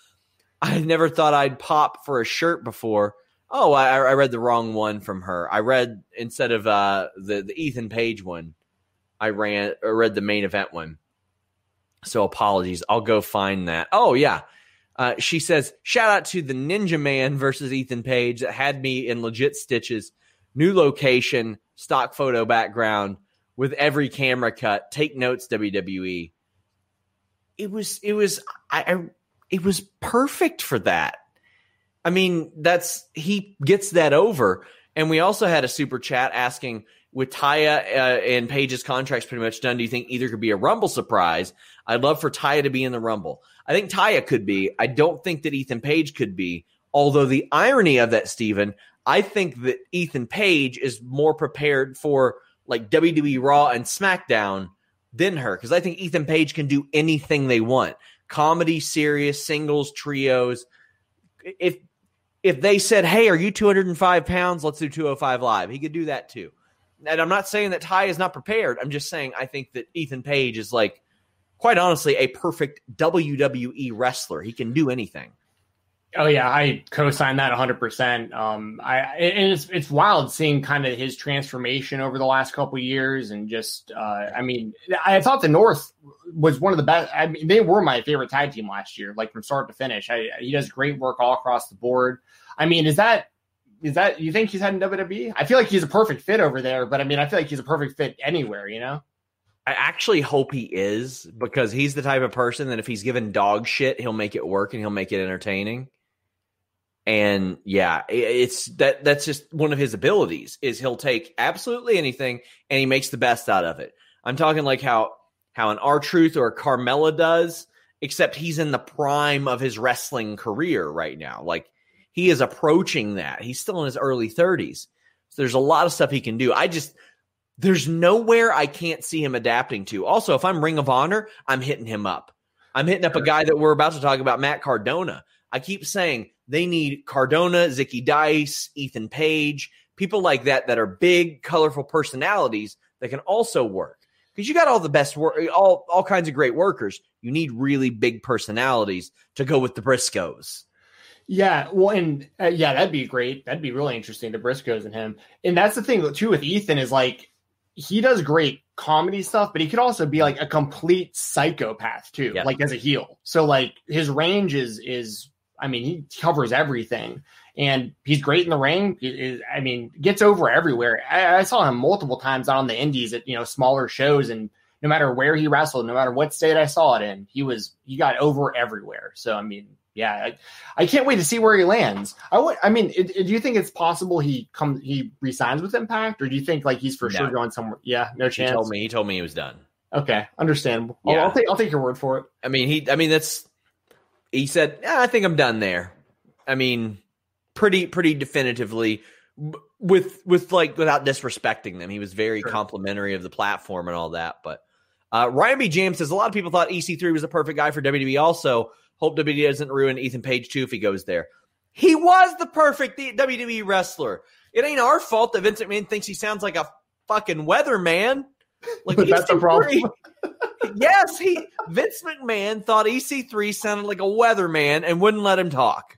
A: I never thought I'd pop for a shirt before. Oh, I, I read the wrong one from her. I read instead of uh, the the Ethan Page one, I ran or read the main event one. So apologies. I'll go find that. Oh yeah, uh, she says, shout out to the Ninja Man versus Ethan Page that had me in legit stitches. New location, stock photo background with every camera cut. Take notes, WWE. It was, it was, I, I it was perfect for that. I mean, that's, he gets that over. And we also had a super chat asking, with Taya uh, and Page's contracts pretty much done, do you think either could be a Rumble surprise? I'd love for Taya to be in the Rumble. I think Taya could be. I don't think that Ethan Page could be. Although the irony of that, Stephen, I think that Ethan Page is more prepared for like WWE Raw and SmackDown than her because I think Ethan Page can do anything they want comedy, serious, singles, trios. If if they said, "Hey, are you 205 pounds? Let's do 205 live," he could do that too. And I'm not saying that Ty is not prepared. I'm just saying I think that Ethan Page is like quite honestly, a perfect WWE wrestler. He can do anything.
B: Oh yeah, I co-sign that 100. Um, percent I and it's it's wild seeing kind of his transformation over the last couple years, and just uh, I mean, I thought the North was one of the best. I mean, they were my favorite tag team last year, like from start to finish. I, he does great work all across the board. I mean, is that is that you think he's had WWE? I feel like he's a perfect fit over there, but I mean, I feel like he's a perfect fit anywhere. You know?
A: I actually hope he is because he's the type of person that if he's given dog shit, he'll make it work and he'll make it entertaining. And yeah, it's that that's just one of his abilities is he'll take absolutely anything and he makes the best out of it. I'm talking like how how an R-Truth or a Carmella does, except he's in the prime of his wrestling career right now. Like he is approaching that. He's still in his early 30s. So there's a lot of stuff he can do. I just there's nowhere I can't see him adapting to. Also, if I'm Ring of Honor, I'm hitting him up. I'm hitting up a guy that we're about to talk about, Matt Cardona. I keep saying they need Cardona, Zicky Dice, Ethan Page, people like that that are big, colorful personalities that can also work. Because you got all the best work, all all kinds of great workers. You need really big personalities to go with the Briscoes.
B: Yeah, well, and uh, yeah, that'd be great. That'd be really interesting. The Briscoes and him, and that's the thing too with Ethan is like he does great comedy stuff, but he could also be like a complete psychopath too, yeah. like as a heel. So like his range is is I mean he covers everything, and he's great in the ring. Is I mean gets over everywhere. I, I, saw him multiple times on the indies at you know smaller shows, and no matter where he wrestled, no matter what state I saw it in, he was he got over everywhere. So I mean yeah, I, I, can't wait to see where he lands. I would, I mean, it, it, do you think it's possible he comes, he resigns with Impact, or do you think like he's for no. sure going somewhere? Yeah, no chance.
A: He told me, he told me he was done.
B: Okay, understandable. Yeah. I'll, I'll take, I'll take your word for it.
A: I mean, he, I mean, that's, he said, yeah, I think I'm done there. I mean, pretty, pretty definitively with, with like, without disrespecting them. He was very sure. complimentary of the platform and all that. But uh, Ryan B. James says a lot of people thought EC3 was the perfect guy for WWE. Also, Hope WWE doesn't ruin Ethan Page too if he goes there. He was the perfect WWE wrestler. It ain't our fault that Vince McMahon thinks he sounds like a fucking weatherman. Like that's a problem. yes, he Vince McMahon thought EC3 sounded like a weatherman and wouldn't let him talk.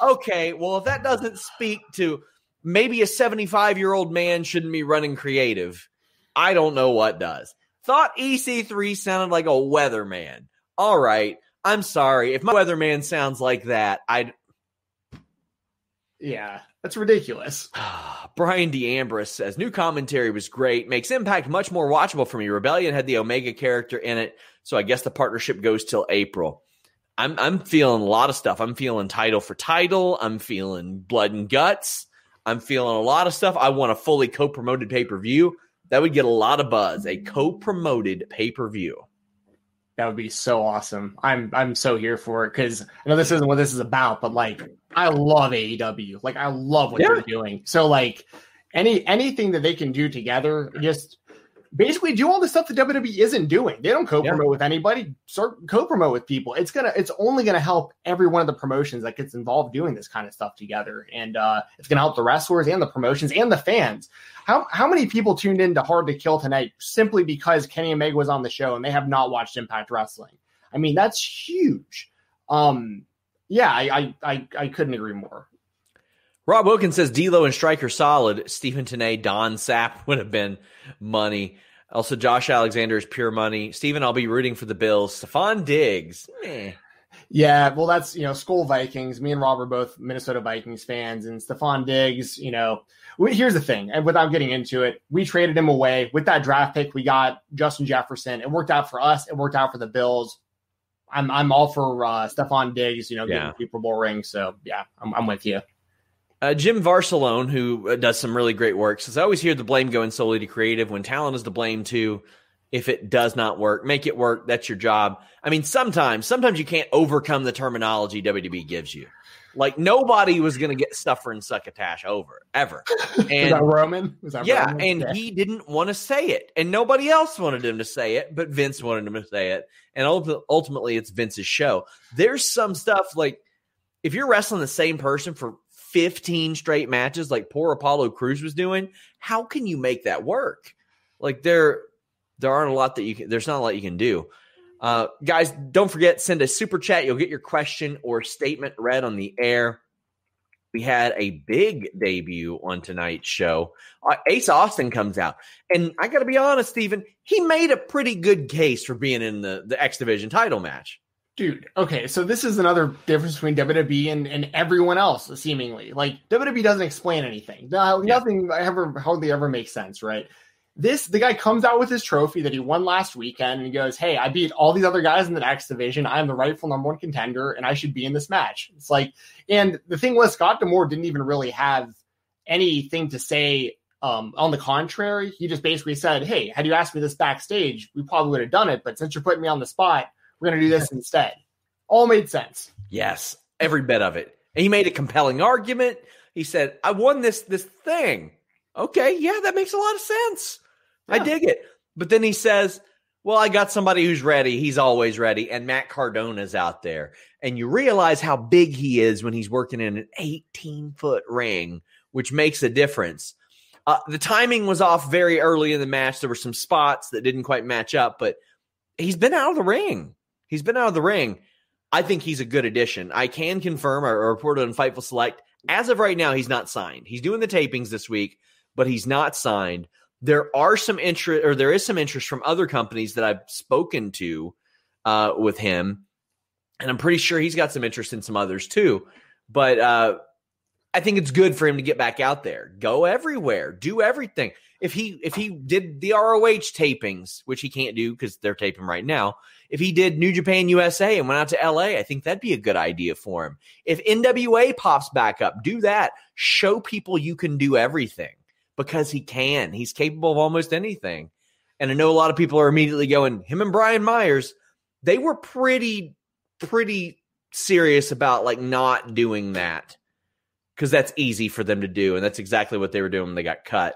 A: Okay, well, if that doesn't speak to maybe a 75 year old man shouldn't be running creative, I don't know what does. Thought EC3 sounded like a weatherman. All right, I'm sorry. If my weatherman sounds like that, I'd.
B: Yeah, that's ridiculous.
A: Brian D'Ambris says new commentary was great, makes Impact much more watchable for me. Rebellion had the Omega character in it, so I guess the partnership goes till April. I'm I'm feeling a lot of stuff. I'm feeling title for title. I'm feeling blood and guts. I'm feeling a lot of stuff. I want a fully co-promoted pay-per-view. That would get a lot of buzz. A co-promoted pay-per-view.
B: That would be so awesome. I'm I'm so here for it because I know this isn't what this is about, but like I love AEW. Like I love what yeah. they're doing. So like any anything that they can do together, just basically do all the stuff that WWE isn't doing. They don't co-promote yeah. with anybody. Start co-promote with people. It's gonna. It's only gonna help every one of the promotions that gets involved doing this kind of stuff together, and uh, it's gonna help the wrestlers and the promotions and the fans. How how many people tuned in to Hard to Kill tonight simply because Kenny Omega was on the show and they have not watched Impact Wrestling? I mean, that's huge. Um, yeah, I I I, I couldn't agree more.
A: Rob Wilkins says D'Lo and Striker solid. Stephen Tenay, Don Sapp would have been money. Also, Josh Alexander is pure money. Stephen, I'll be rooting for the Bills. Stefon Diggs. Eh.
B: Yeah, well, that's you know, Skol Vikings. Me and Rob are both Minnesota Vikings fans, and Stefon Diggs. You know, we, here's the thing, and without getting into it, we traded him away with that draft pick. We got Justin Jefferson. It worked out for us. It worked out for the Bills. I'm I'm all for uh, Stefon Diggs. You know, yeah. getting Super Bowl ring. So yeah, I'm, I'm with you.
A: Uh, Jim Varsallone, who uh, does some really great work, says I always hear the blame going solely to creative when talent is to blame too. If it does not work, make it work. That's your job. I mean, sometimes, sometimes you can't overcome the terminology WWE gives you. Like nobody was going to get Suffer and Succotash over ever.
B: And was that Roman? Was
A: that yeah, Roman? and yeah. he didn't want to say it, and nobody else wanted him to say it, but Vince wanted him to say it, and ultimately, it's Vince's show. There's some stuff like if you're wrestling the same person for 15 straight matches like poor Apollo Crews was doing, how can you make that work? Like there there aren't a lot that you can there's not a lot you can do. Uh, guys, don't forget send a super chat. You'll get your question or statement read on the air. We had a big debut on tonight's show. Uh, Ace Austin comes out, and I got to be honest, Stephen, he made a pretty good case for being in the the X Division title match.
B: Dude, okay, so this is another difference between WWE and, and everyone else, seemingly. Like WWE doesn't explain anything. No, yeah. Nothing ever hardly ever makes sense, right? This the guy comes out with his trophy that he won last weekend and he goes, Hey, I beat all these other guys in the X Division. I am the rightful number one contender and I should be in this match. It's like and the thing was Scott D'Amore didn't even really have anything to say um, on the contrary, he just basically said, Hey, had you asked me this backstage, we probably would have done it. But since you're putting me on the spot, we're going to do this instead. All made sense.
A: Yes, every bit of it. And he made a compelling argument. He said, "I won this this thing." Okay, yeah, that makes a lot of sense. Yeah. I dig it. But then he says, "Well, I got somebody who's ready. He's always ready." And Matt Cardona's out there, and you realize how big he is when he's working in an 18 foot ring, which makes a difference. Uh, the timing was off very early in the match. There were some spots that didn't quite match up, but he's been out of the ring. He's been out of the ring. I think he's a good addition. I can confirm, I reported on Fightful Select. As of right now, he's not signed. He's doing the tapings this week, but he's not signed. There are some interest, or there is some interest from other companies that I've spoken to uh, with him, and I'm pretty sure he's got some interest in some others too. But uh, I think it's good for him to get back out there, go everywhere, do everything. If he if he did the ROH tapings, which he can't do because they're taping right now, if he did New Japan USA and went out to LA, I think that'd be a good idea for him. If NWA pops back up, do that. Show people you can do everything because he can. He's capable of almost anything. And I know a lot of people are immediately going, him and Brian Myers, they were pretty, pretty serious about like not doing that because that's easy for them to do. And that's exactly what they were doing when they got cut.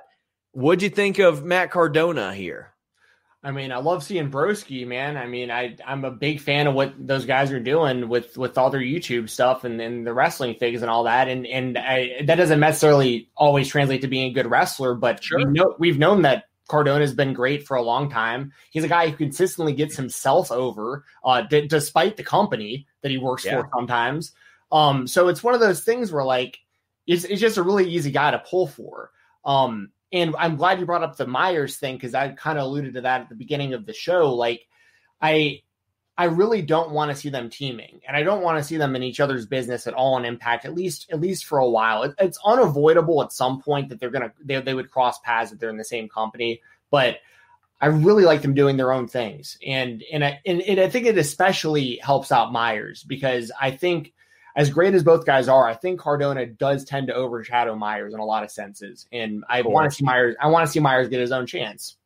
A: What'd you think of Matt Cardona here?
B: I mean, I love seeing Broski, man. I mean, I I'm a big fan of what those guys are doing with with all their YouTube stuff and, and the wrestling things and all that. And and I, that doesn't necessarily always translate to being a good wrestler, but sure. we know we've known that Cardona has been great for a long time. He's a guy who consistently gets himself over, uh, d- despite the company that he works yeah. for sometimes. Um, so it's one of those things where like it's, it's just a really easy guy to pull for. Um, and I'm glad you brought up the Myers thing because I kind of alluded to that at the beginning of the show. Like, I I really don't want to see them teaming, and I don't want to see them in each other's business at all in Impact. At least, at least for a while, it, it's unavoidable at some point that they're gonna they, they would cross paths if they're in the same company. But I really like them doing their own things, and and I and, and I think it especially helps out Myers because I think as great as both guys are, I think Cardona does tend to overshadow Myers in a lot of senses, and I want to see Myers. I want to see Myers get his own chance.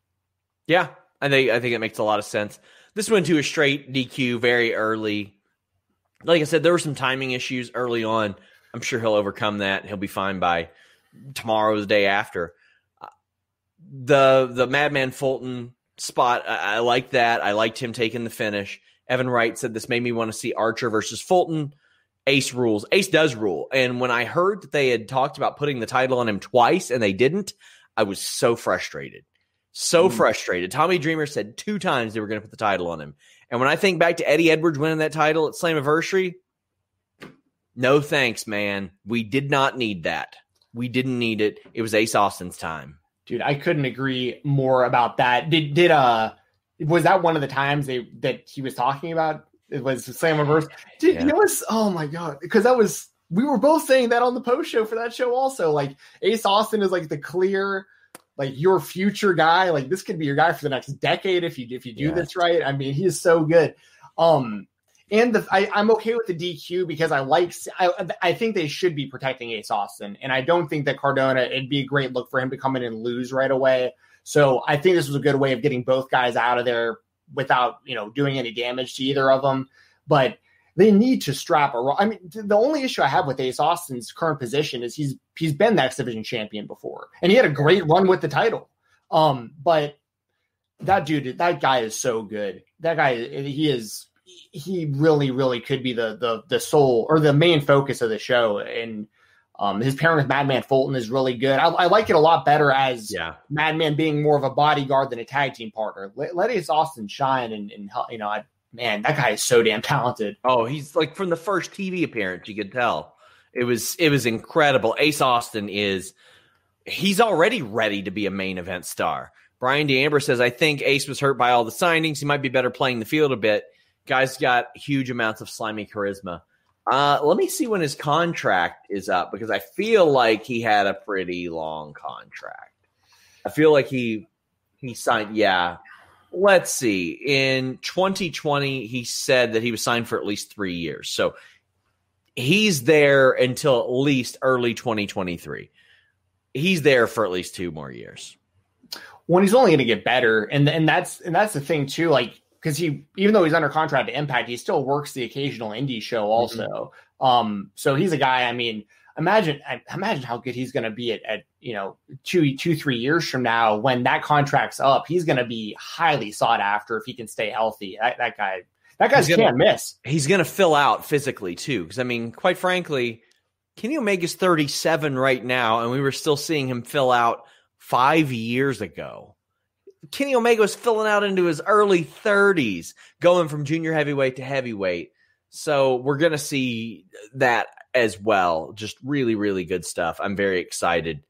A: Yeah, I think I think it makes a lot of sense. This went to a straight DQ very early. Like I said, there were some timing issues early on. I'm sure he'll overcome that. He'll be fine by tomorrow, the day after. Uh, the the Madman Fulton spot, I, I like that. I liked him taking the finish. Evan Wright said this made me want to see Archer versus Fulton. Ace rules. Ace does rule. And when I heard that they had talked about putting the title on him twice and they didn't, I was so frustrated. So mm. frustrated. Tommy Dreamer said two times they were going to put the title on him. And when I think back to Eddie Edwards winning that title at Slammiversary, no thanks, man. We did not need that. We didn't need it. It was Ace Austin's time.
B: Dude, I couldn't agree more about that. Did did uh was that one of the times they that he was talking about it was Slammiversary. Dude, yeah. it was oh my god, because that was we were both saying that on the post show for that show also. Like Ace Austin is like the clear, like your future guy. Like this could be your guy for the next decade if you if you do yeah. this right. I mean, he is so good. Um, and the, I, I'm okay with the DQ because I like I, I think they should be protecting Ace Austin, and I don't think that Cardona it'd be a great look for him to come in and lose right away. So I think this was a good way of getting both guys out of there without you know doing any damage to either of them. But they need to strap a. I mean, the only issue I have with Ace Austin's current position is he's he's been the X Division champion before, and he had a great run with the title. Um, but that dude, that guy is so good. That guy, he is. He really, really could be the the the soul or the main focus of the show, and um, his pairing with Madman Fulton is really good. I, I, like it a lot better as yeah. Madman being more of a bodyguard than a tag team partner. Let, let Ace Austin shine, and, and you know, I, man, that guy is so damn talented.
A: Oh, he's like from the first TV appearance, you could tell it was it was incredible. Ace Austin is he's already ready to be a main event star. Brian DeAmber says, I think Ace was hurt by all the signings. He might be better playing the field a bit. Guy's got huge amounts of slimy charisma. Uh, let me see when his contract is up because I feel like he had a pretty long contract. I feel like he he signed. Yeah, let's see. In 2020, he said that he was signed for at least three years. So he's there until at least early 2023. He's there for at least two more years.
B: When he's only going to get better, and and that's and that's the thing too. Like because he even though he's under contract to Impact, he still works the occasional indie show mm-hmm. also. Mm-hmm. Um, so he's a guy. I mean, imagine imagine how good he's going to be at, at you know two two three years from now when that contract's up. He's going to be highly sought after if he can stay healthy. That, that guy. That guy can't miss.
A: He's going to fill out physically too. Because I mean, quite frankly, Kenny Omega's 37 right now, and we were still seeing him fill out five years ago. Kenny Omega was filling out into his early 30s, going from junior heavyweight to heavyweight. So we're going to see that as well. Just really, really good stuff. I'm very excited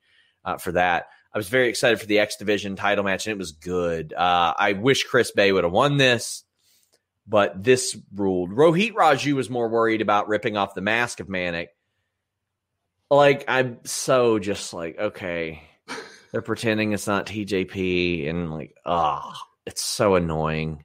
A: uh, for that. I was very excited for the X Division title match, and it was good. Uh, I wish Chris Bey would have won this, but this ruled. Rohit Raju was more worried about ripping off the mask of Manik. like I'm so just like okay, they're pretending it's not TJP, and like ah, oh, it's so annoying.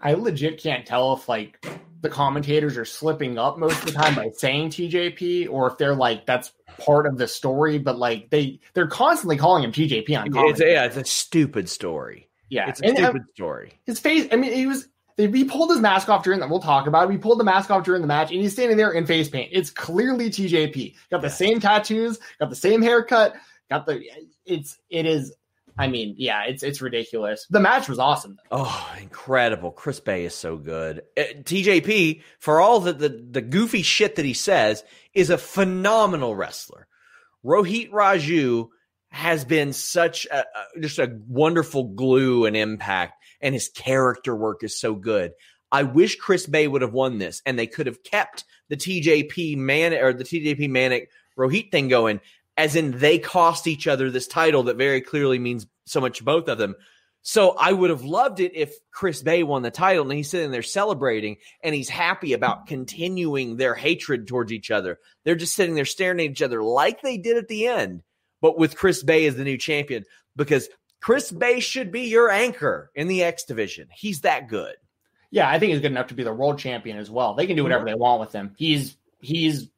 B: I legit can't tell if like the commentators are slipping up most of the time by saying TJP, or if they're like that's part of the story, but like they they're constantly calling him TJP on.
A: It's, yeah, it's a stupid story.
B: Yeah,
A: it's a and, uh, stupid uh, story.
B: His face. I mean, he was. They he pulled his mask off during that. We'll talk about it. He pulled the mask off during the match, and he's standing there in face paint. It's clearly TJP. Got the same tattoos. Got the same haircut. Got the. It's. It is I mean, yeah, it's it's ridiculous. The match was awesome.
A: Though. Oh, incredible! Chris Bey is so good. Uh, TJP, for all the, the the goofy shit that he says, is a phenomenal wrestler. Rohit Raju has been such a, a, just a wonderful glue and impact, and his character work is so good. I wish Chris Bey would have won this, and they could have kept the TJP man or the TJP Manik Rohit thing going as in they cost each other this title that very clearly means so much to both of them. So I would have loved it if Chris Bey won the title and he's sitting there celebrating and he's happy about continuing their hatred towards each other. They're just sitting there staring at each other like they did at the end, but with Chris Bey as the new champion because Chris Bey should be your anchor in the X division. He's that good.
B: Yeah, I think he's good enough to be the world champion as well. They can do whatever mm-hmm. they want with him. He's he's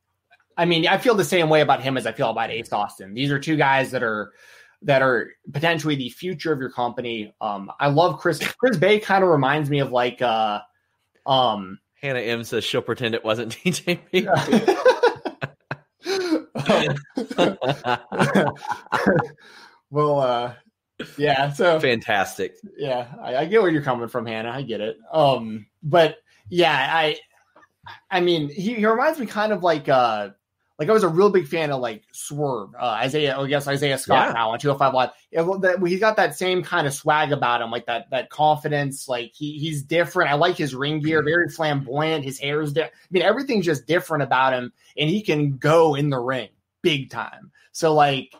B: I mean, I feel the same way about him as I feel about Ace Austin. These are two guys that are that are potentially the future of your company. Um, I love Chris. Chris Bey kind of reminds me of like uh, um,
A: Hannah M says she'll pretend it wasn't TJP.
B: well, uh, yeah. So
A: fantastic.
B: Yeah, I, I, get where you're coming from, Hannah. I get it. Um, but yeah, I, I mean, he, he reminds me kind of like uh like I was a real big fan of like Swerve, uh, Isaiah. I guess Isaiah Scott yeah. now on 205 Live. Yeah, he got that same kind of swag about him, like that that confidence. Like he he's different. I like his ring gear, very flamboyant. His hair is. Di- I mean, everything's just different about him, and he can go in the ring big time. So like.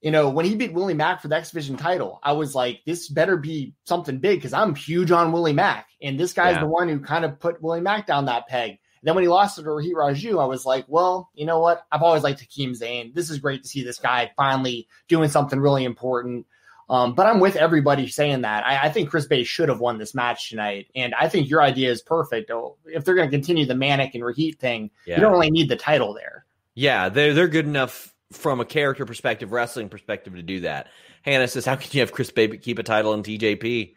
B: You know, when he beat Willie Mack for the X Division title, I was like, this better be something big because I'm huge on Willie Mack. And this guy's yeah. the one who kind of put Willie Mack down that peg. Then when he lost to Rohit Raju, I was like, well, you know what? I've always liked Hakeem Zane. This is great to see this guy finally doing something really important. Um, but I'm with everybody saying that. I, I, think Chris Bey should have won this match tonight. And I think your idea is perfect. Oh, if they're going to continue the Manik and Rohit thing, yeah. you don't really need the title there.
A: Yeah, they're, they're good enough from a character perspective, wrestling perspective to do that. Hannah says, How can you have Chris Bey keep a title in TJP?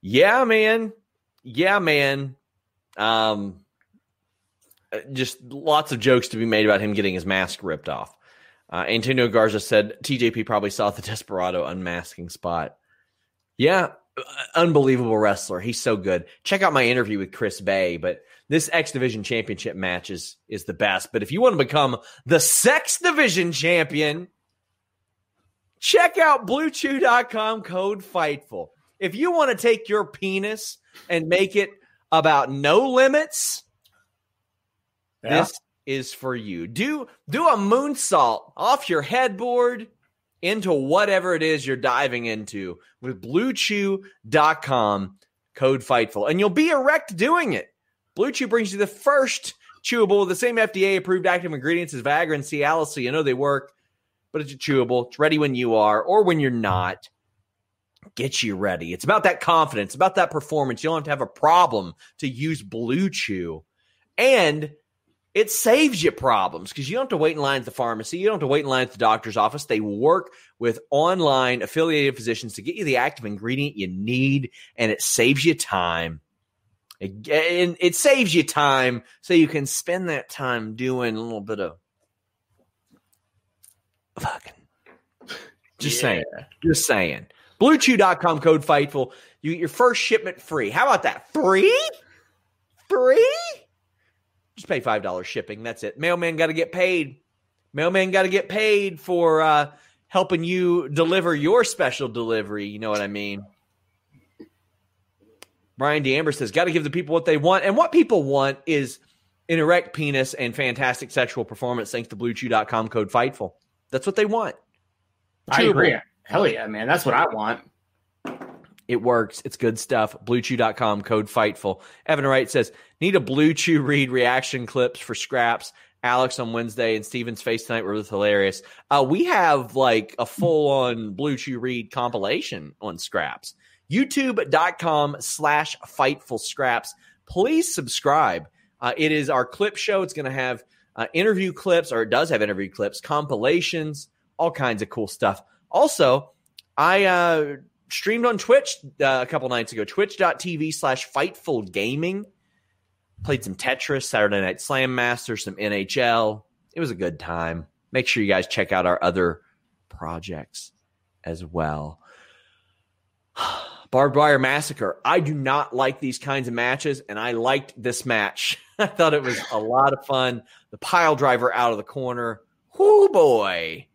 A: Yeah, man. Yeah, man. Um, just lots of jokes to be made about him getting his mask ripped off. Uh, Antonio Garza said TJP probably saw the Desperado unmasking spot. Yeah, uh, unbelievable wrestler. He's so good. Check out my interview with Chris Bey, but this X Division Championship match is is the best. But if you want to become the Sex Division champion, check out bluechew.com code FIGHTFUL. If you want to take your penis and make it about no limits, yeah. This is for you. Do do a moonsault off your headboard into whatever it is you're diving into with bluechew.com code fightful and you'll be erect doing it. Blue Chew brings you the first chewable with the same FDA approved active ingredients as Viagra and Cialis, so you know they work, but it's a chewable. It's ready when you are or when you're not. Get you ready. It's about that confidence, about that performance. You don't have to have a problem to use Blue Chew. And it saves you problems because you don't have to wait in line at the pharmacy. You don't have to wait in line at the doctor's office. They work with online affiliated physicians to get you the active ingredient you need, and it saves you time. It, and it saves you time so you can spend that time doing a little bit of fucking. Just yeah. saying. Just saying. BlueChew.com code Fightful. You get your first shipment free. How about that? Free? Free? Just pay five dollars shipping. That's it. Mailman got to get paid. Mailman got to get paid for uh, helping you deliver your special delivery. You know what I mean? Brian DeAmber says, "Got to give the people what they want, and what people want is an erect penis and fantastic sexual performance. Thanks to BlueChew.com code Fightful. That's what they want.
B: I agree. Hell yeah, man. That's what I want.
A: It works. It's good stuff. BlueChew.com, code FIGHTFUL. Evan Wright says, need a Blue Chew read reaction clips for scraps. Alex on Wednesday and Steven's face tonight were hilarious. Uh, we have like a full on Blue Chew Read compilation on Scraps. YouTube.com slash Fightful Scraps. Please subscribe. Uh, it is our clip show. It's going to have uh, interview clips, or it does have interview clips, compilations, all kinds of cool stuff. Also, I uh, streamed on Twitch uh, a couple nights ago, twitch.tv slash Fightful Gaming. Played some Tetris, Saturday Night Slam Master, some NHL. It was a good time. Make sure you guys check out our other projects as well. Barbed Wire Massacre. I do not like these kinds of matches, and I liked this match. I thought it was a lot of fun. The pile driver out of the corner. Whoo boy.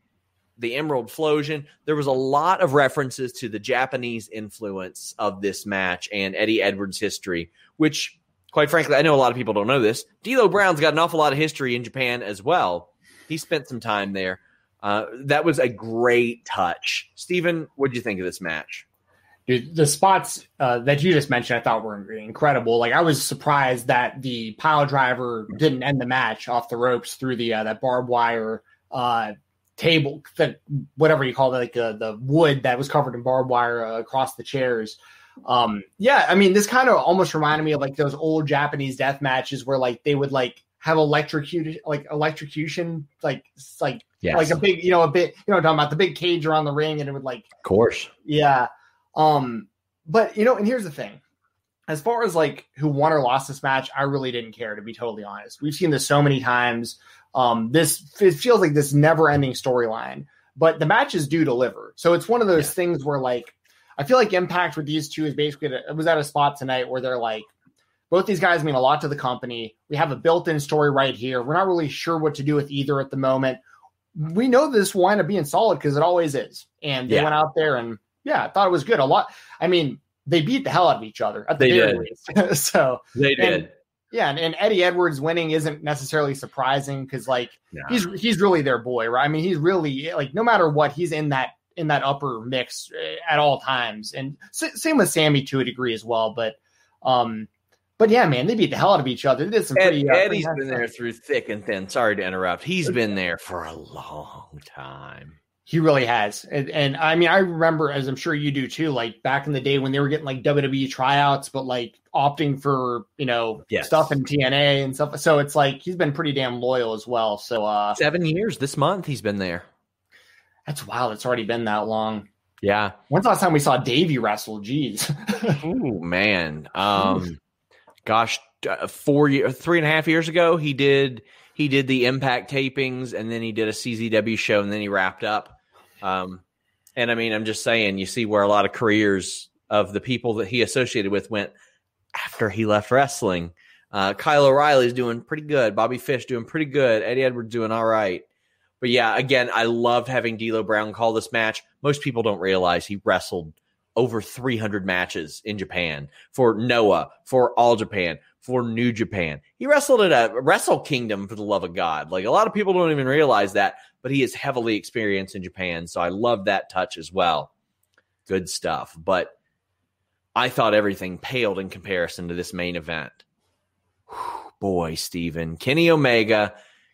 A: The Emerald Flowsion. There was a lot of references to the Japanese influence of this match and Eddie Edwards' history, which, quite frankly, I know a lot of people don't know this. D'Lo Brown's got an awful lot of history in Japan as well. He spent some time there. Uh, that was a great touch. Stephen, what did you think of this match?
B: Dude, the spots uh, that you just mentioned, I thought were incredible. Like I was surprised that the pile driver didn't end the match off the ropes through the uh, that barbed wire uh, table, that whatever you call it, like uh, the wood that was covered in barbed wire uh, across the chairs. Um, yeah, I mean, this kind of almost reminded me of like those old Japanese death matches where like they would like have electrocuted like electrocution, like like yes. like a big, you know, a bit, you know, talking about the big cage around the ring, and it would like,
A: of course,
B: yeah. Um, but you know, and here's the thing. As far as like who won or lost this match, I really didn't care to be totally honest. We've seen this so many times. Um, this it feels like this never-ending storyline, but the matches do deliver. So it's one of those yeah. things where like I feel like Impact with these two is basically it was at a spot tonight where they're like both these guys mean a lot to the company. We have a built-in story right here. We're not really sure what to do with either at the moment. We know this will wind up being solid because it always is. And they yeah. went out there and yeah, I thought it was good. A lot. I mean, they beat the hell out of each other at the they very least. so
A: they did.
B: And, yeah, and, and, Eddie Edwards winning isn't necessarily surprising because like he's he's really their boy, right? I mean, he's really like no matter what, he's in that in that upper mix eh, at all times, and same with Sammy to a degree as well. But um, but yeah, man, they beat the hell out of each other. They did some pretty.
A: Ed, uh, Eddie's pretty been there through thick and thin. Sorry to interrupt. He's been there for a long time.
B: He really has. And, and, I mean, I remember, as I'm sure you do too, like back in the day when they were getting like WWE tryouts, but like opting for, you know, yes. stuff in TNA and stuff. So it's like he's been pretty damn loyal as well. So, uh,
A: seven years this month he's been there.
B: That's wild. It's already been that long.
A: Yeah.
B: When's the last time we saw Davey wrestle? Jeez.
A: oh, man. Um, gosh, uh, four years, three and a half years ago, he did. He did the Impact tapings, and then he did a CZW show, and then he wrapped up. Um, and I mean, I'm just saying, you see where a lot of careers of the people that he associated with went after he left wrestling. Uh, Kyle O'Reilly's doing pretty good. Bobby Fish doing pretty good. Eddie Edwards doing all right. But yeah, again, I loved having D'Lo Brown call this match. Most people don't realize he wrestled over 300 matches in Japan for Noah, for All Japan, for New Japan. He wrestled at a Wrestle Kingdom for the love of God. Like a lot of people don't even realize that, but he is heavily experienced in Japan. So I love that touch as well. Good stuff. But I thought everything paled in comparison to this main event. Whew, boy, Steven. Kenny Omega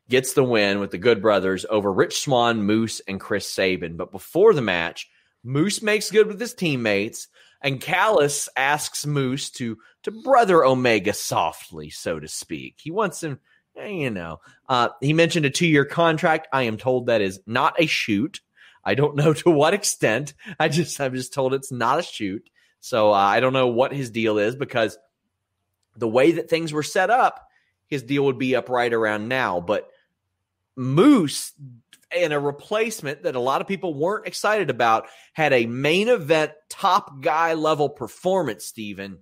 A: gets the win with the Good Brothers over Rich Swann, Moose, and Chris Sabin. But before the match, Moose makes good with his teammates, and Callis asks Moose to to brother Omega softly, so to speak. He wants him Eh, you know, uh, he mentioned a two year contract. I am told that is not a shoot. I don't know to what extent. I just I'm just told it's not a shoot. So uh, I don't know what his deal is because the way that things were set up, his deal would be up right around now. But Moose and a replacement that a lot of people weren't excited about had a main event top guy level performance, Steven.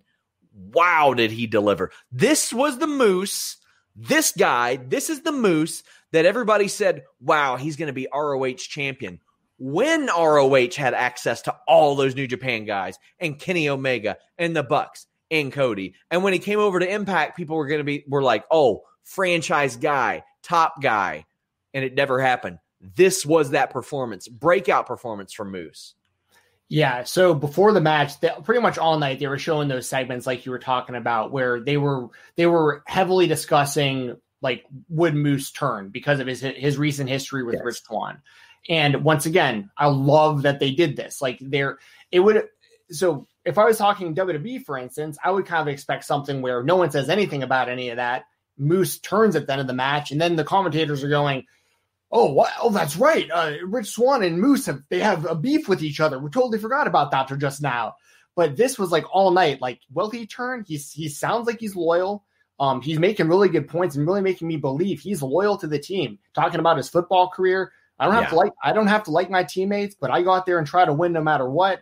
A: Wow, did he deliver? This was the Moose this guy, this is the Moose that everybody said, wow, he's going to be ROH champion. When ROH had access to all those New Japan guys and Kenny Omega and the Bucks and Cody. And when he came over to Impact, people were going to be, were like, oh, franchise guy, top guy. And it never happened. This was that performance, breakout performance from Moose.
B: Yeah. So before the match, they, pretty much all night they were showing those segments like you were talking about, where they were they were heavily discussing like would Moose turn because of his his recent history with yes. Rich Swann. And once again, I love that they did this. Like there, it would. So if I was talking WWE, for instance, I would kind of expect something where no one says anything about any of that. Moose turns at the end of the match, and then the commentators are going, "Oh, what? Oh, that's right. Uh, Rich Swann and Moose have they have a beef with each other. We totally forgot about that till just now." But this was like all night. Like, will he turn? He's he sounds like he's loyal. Um, he's making really good points and really making me believe he's loyal to the team. Talking about his football career, I don't have yeah. to like I don't have to like my teammates, but I go out there and try to win no matter what.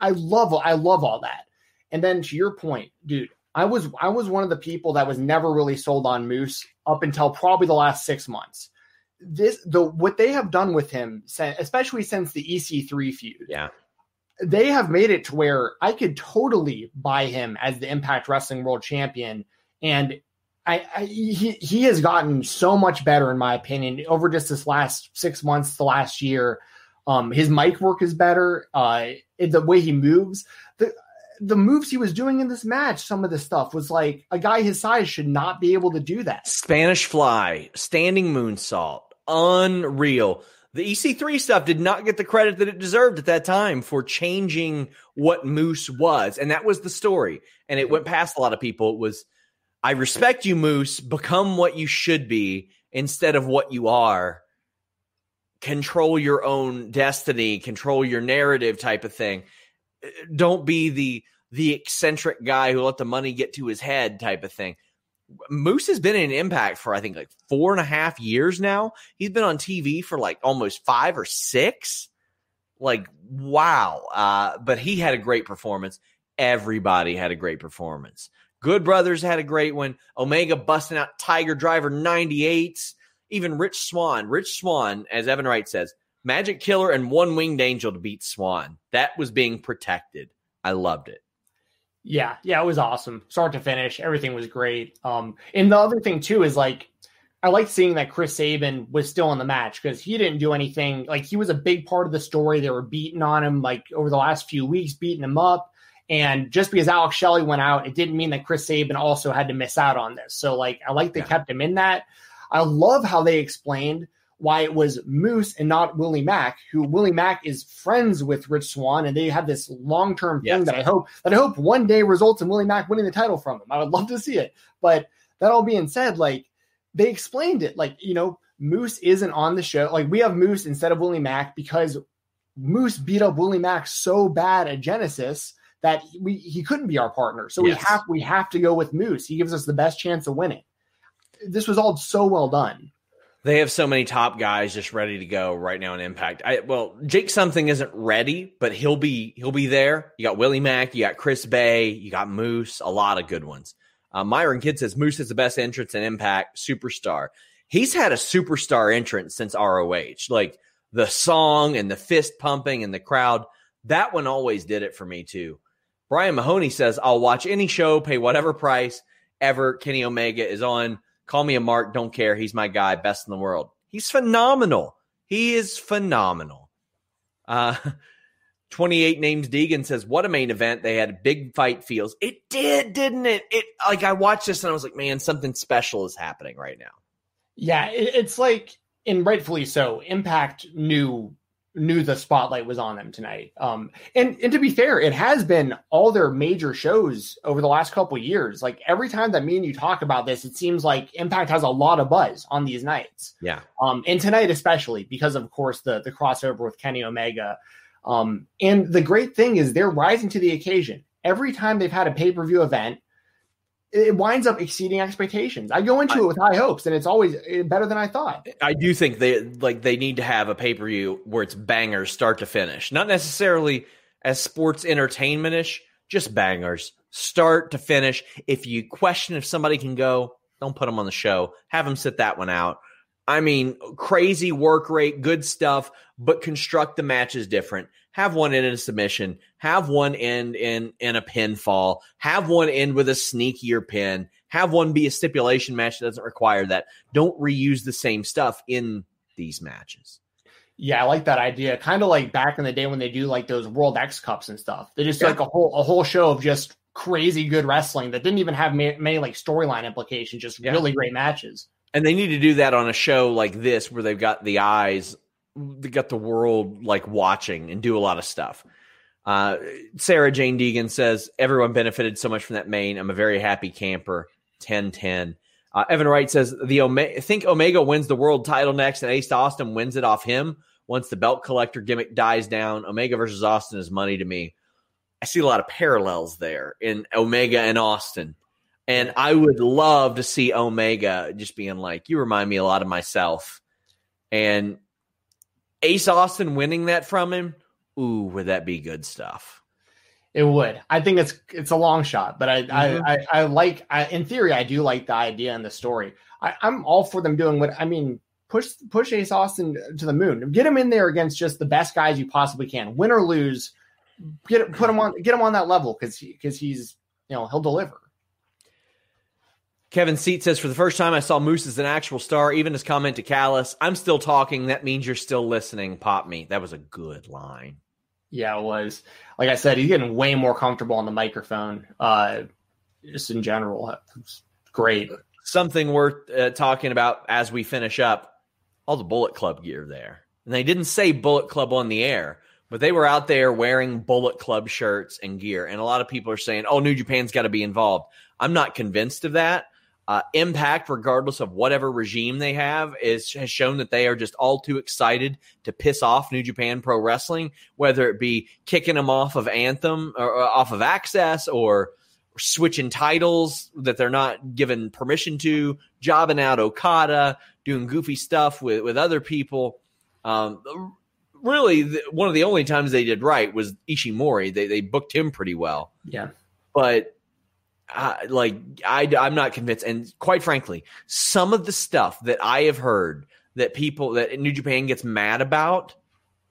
B: I love I love all that. And then to your point, dude, I was I was one of the people that was never really sold on Moose up until probably the last six months. This the what they have done with him, especially since the EC3 feud.
A: Yeah.
B: They have made it to where I could totally buy him as the Impact Wrestling World Champion. And I, I, he he has gotten so much better in my opinion over just this last six months, the last year. Um, his mic work is better. Uh, the way he moves, the the moves he was doing in this match, some of the stuff was like a guy his size should not be able to do that.
A: Spanish Fly, standing moonsault, unreal. The EC3 stuff did not get the credit that it deserved at that time for changing what Moose was, and that was the story. And it went past a lot of people. It was I respect you, Moose. Become what you should be instead of what you are. Control your own destiny, control your narrative type of thing. Don't be the the eccentric guy who let the money get to his head type of thing. Moose has been in impact for I think like four and a half years now. He's been on TV for like almost five or six. Like wow. Uh, but he had a great performance. Everybody had a great performance. Good Brothers had a great one. Omega busting out Tiger Driver 98s. Even Rich Swann. Rich Swann, as Evan Wright says, Magic Killer and One Winged Angel to beat Swann. That was being protected. I loved it.
B: Yeah, yeah, it was awesome. Start to finish, everything was great. Um, and the other thing too is like I like seeing that Chris Sabin was still in the match because he didn't do anything. Like he was a big part of the story. They were beating on him like over the last few weeks, beating him up. And just because Alex Shelley went out, it didn't mean that Chris Sabin also had to miss out on this. So, like, I like they yeah. kept him in that. I love how they explained why it was Moose and not Willie Mack, who Willie Mack is friends with Rich Swann, and they have this long term thing yes. that I hope that I hope one day results in Willie Mack winning the title from him. I would love to see it. But that all being said, like they explained it, like you know, Moose isn't on the show. Like we have Moose instead of Willie Mack because Moose beat up Willie Mack so bad at Genesis that we he couldn't be our partner. So yes. we have we have to go with Moose. He gives us the best chance of winning. This was all so well done.
A: They have so many top guys just ready to go right now in Impact. I well, Jake something isn't ready, but he'll be he'll be there. You got Willie Mack, you got Chris Bey, you got Moose, a lot of good ones. Uh, Myron Kidd says Moose is the best entrance in Impact superstar. He's had a superstar entrance since ROH. Like the song and the fist pumping and the crowd, that one always did it for me too. Brian Mahoney says, I'll watch any show, pay whatever price ever Kenny Omega is on. Call me a mark, don't care. He's my guy, best in the world. He's phenomenal. He is phenomenal. Uh, 28 names Deegan says, What a main event. They had big fight feels. It did, didn't it? It like I watched this and I was like, man, something special is happening right now.
B: Yeah, it, it's like, and rightfully so, Impact knew knew the spotlight was on them tonight. Um, and and to be fair, it has been all their major shows over the last couple years. Like every time that me and you talk about this, it seems like Impact has a lot of buzz on these nights.
A: Yeah.
B: Um, and tonight especially because of course the the crossover with Kenny Omega. Um, and the great thing is they're rising to the occasion. Every time they've had a pay per view event, it winds up exceeding expectations. I go into I, it with high hopes, and it's always eh, better than I thought.
A: I do think they like they need to have a pay per view where it's bangers start to finish, not necessarily as sports entertainment ish, just bangers start to finish. If you question if somebody can go, don't put them on the show. Have them sit that one out. I mean, crazy work rate, good stuff, but construct the matches different have one end in a submission, have one end in in a pinfall, have one end with a sneakier pin, have one be a stipulation match that doesn't require that. Don't reuse the same stuff in these matches.
B: Yeah, I like that idea. Kind of like back in the day when they do like those World X Cups and stuff. They just yeah. like a whole a whole show of just crazy good wrestling that didn't even have many, many like storyline implications, just yeah. really great matches
A: And they need to do that on a show like this where they've got the eyes, they got the world like watching and do a lot of stuff. Uh, Sarah Jane Deegan says, Everyone benefited so much from that main. I'm a very happy camper. 10 10. Uh, Evan Wright says, the Ome- think Omega wins the world title next and Ace Austin wins it off him once the belt collector gimmick dies down. Omega versus Austin is money to me. I see a lot of parallels there in Omega and Austin. And I would love to see Omega just being like, you remind me a lot of myself. And Ace Austin winning that from him, ooh, would that be good stuff?
B: It would. I think it's it's a long shot, but I mm-hmm. I, I, I like I, in theory I do like the idea and the story. I, I'm all for them doing what I mean. Push push Ace Austin to the moon. Get him in there against just the best guys you possibly can, win or lose. Get put him on get him on that level because because he, he's you know he'll deliver.
A: Kevin Seat says, for the first time, I saw Moose as an actual star. Even his comment to Callis, I'm still talking. That means you're still listening. Pop me. That was a good line.
B: Yeah, it was. Like I said, he's getting way more comfortable on the microphone. Uh, just in general, it's great.
A: Something worth uh, talking about as we finish up. All the Bullet Club gear there, and they didn't say Bullet Club on the air, but they were out there wearing Bullet Club shirts and gear. And a lot of people are saying, "Oh, New Japan's got to be involved." I'm not convinced of that. Uh, Impact, regardless of whatever regime they have, is has shown that they are just all too excited to piss off New Japan Pro Wrestling, whether it be kicking them off of Anthem or, or off of Access or switching titles that they're not given permission to, jobbing out Okada, doing goofy stuff with with other people. Um, really, the, one of the only times they did right was Ishimori. They they booked him pretty well.
B: Yeah,
A: but uh, like I, I'm not convinced. And quite frankly, some of the stuff that I have heard that people that New Japan gets mad about,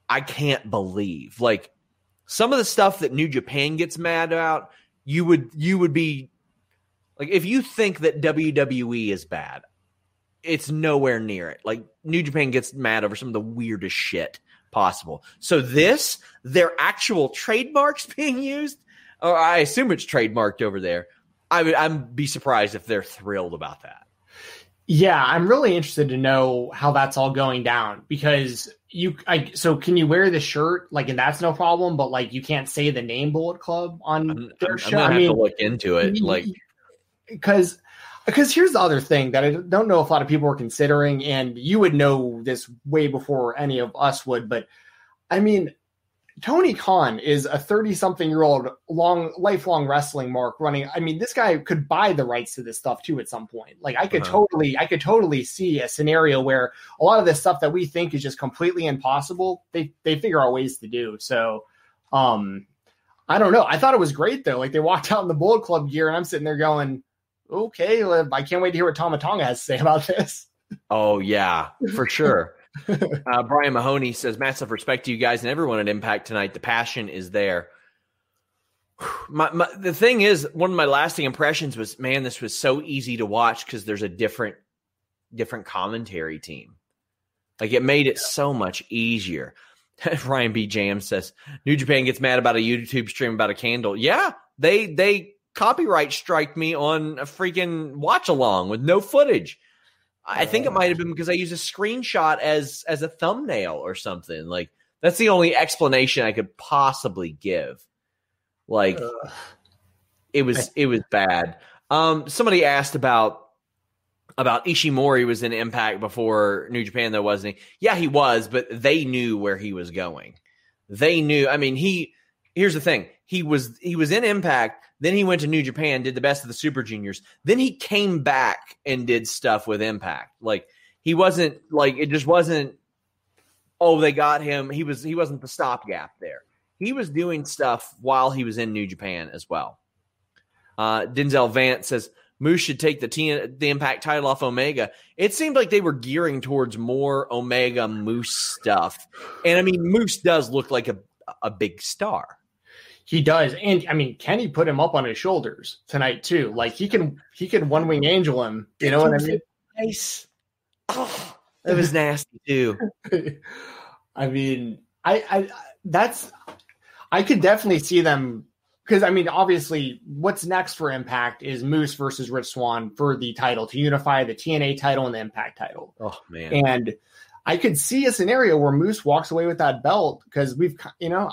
A: I can't believe. Like some of the stuff that New Japan gets mad about, you would you would be like if you think that WWE is bad, it's nowhere near it. Like New Japan gets mad over some of the weirdest shit possible. So this, their actual trademarks being used, or I assume it's trademarked over there I would I'm be surprised if they're thrilled about that.
B: Yeah, I'm really interested to know how that's all going down because you I so can you wear the shirt like and that's no problem, but like you can't say the name Bullet Club on
A: I'm, their I'm, shirt. I'm I mean, to look into it, like
B: because because here's the other thing that I don't know if a lot of people are considering, and you would know this way before any of us would, but I mean, Tony Khan is a 30 something year old long lifelong wrestling mark running. I mean, this guy could buy the rights to this stuff too at some point. Like I could uh-huh. totally I could totally see a scenario where a lot of this stuff that we think is just completely impossible, they they figure out ways to do. So um I don't know. I thought it was great though. Like they walked out in the Bullet Club gear and I'm sitting there going, "Okay, I can't wait to hear what Tama Tonga has to say about this."
A: Oh yeah, for sure. uh, Brian Mahoney says, massive respect to you guys and everyone at Impact tonight. The passion is there. My, my, the thing is, one of my lasting impressions was, man, this was so easy to watch because there's a different, different commentary team. Like it made it so much easier. Ryan B. Jam says, New Japan gets mad about a YouTube stream about a candle. Yeah, they they copyright strike me on a freaking watch along with no footage. I think it might have been because I used a screenshot as as a thumbnail or something. Like that's the only explanation I could possibly give. Like Ugh. it was it was bad. Um somebody asked about about Ishimori was in Impact before New Japan though wasn't he? Yeah, he was, but they knew where he was going. They knew. I mean, he here's the thing. He was he was in Impact then he went to New Japan, did the best of the Super Juniors. Then he came back and did stuff with Impact. Like he wasn't like it just wasn't. Oh, they got him. He was he wasn't the stopgap there. He was doing stuff while he was in New Japan as well. Uh, Denzel Vance says Moose should take the T- the Impact title off Omega. It seemed like they were gearing towards more Omega Moose stuff, and I mean Moose does look like a a big star.
B: He does, and I mean, Kenny put him up on his shoulders tonight too. Like he can, he can one wing angel him. You know what I mean?
A: Nice. Oh, that was nasty too.
B: I mean, I, I, that's, I could definitely see them because I mean, obviously, what's next for Impact is Moose versus Rich Swann for the title to unify the TNA title and the Impact title.
A: Oh man!
B: And I could see a scenario where Moose walks away with that belt because we've, you know,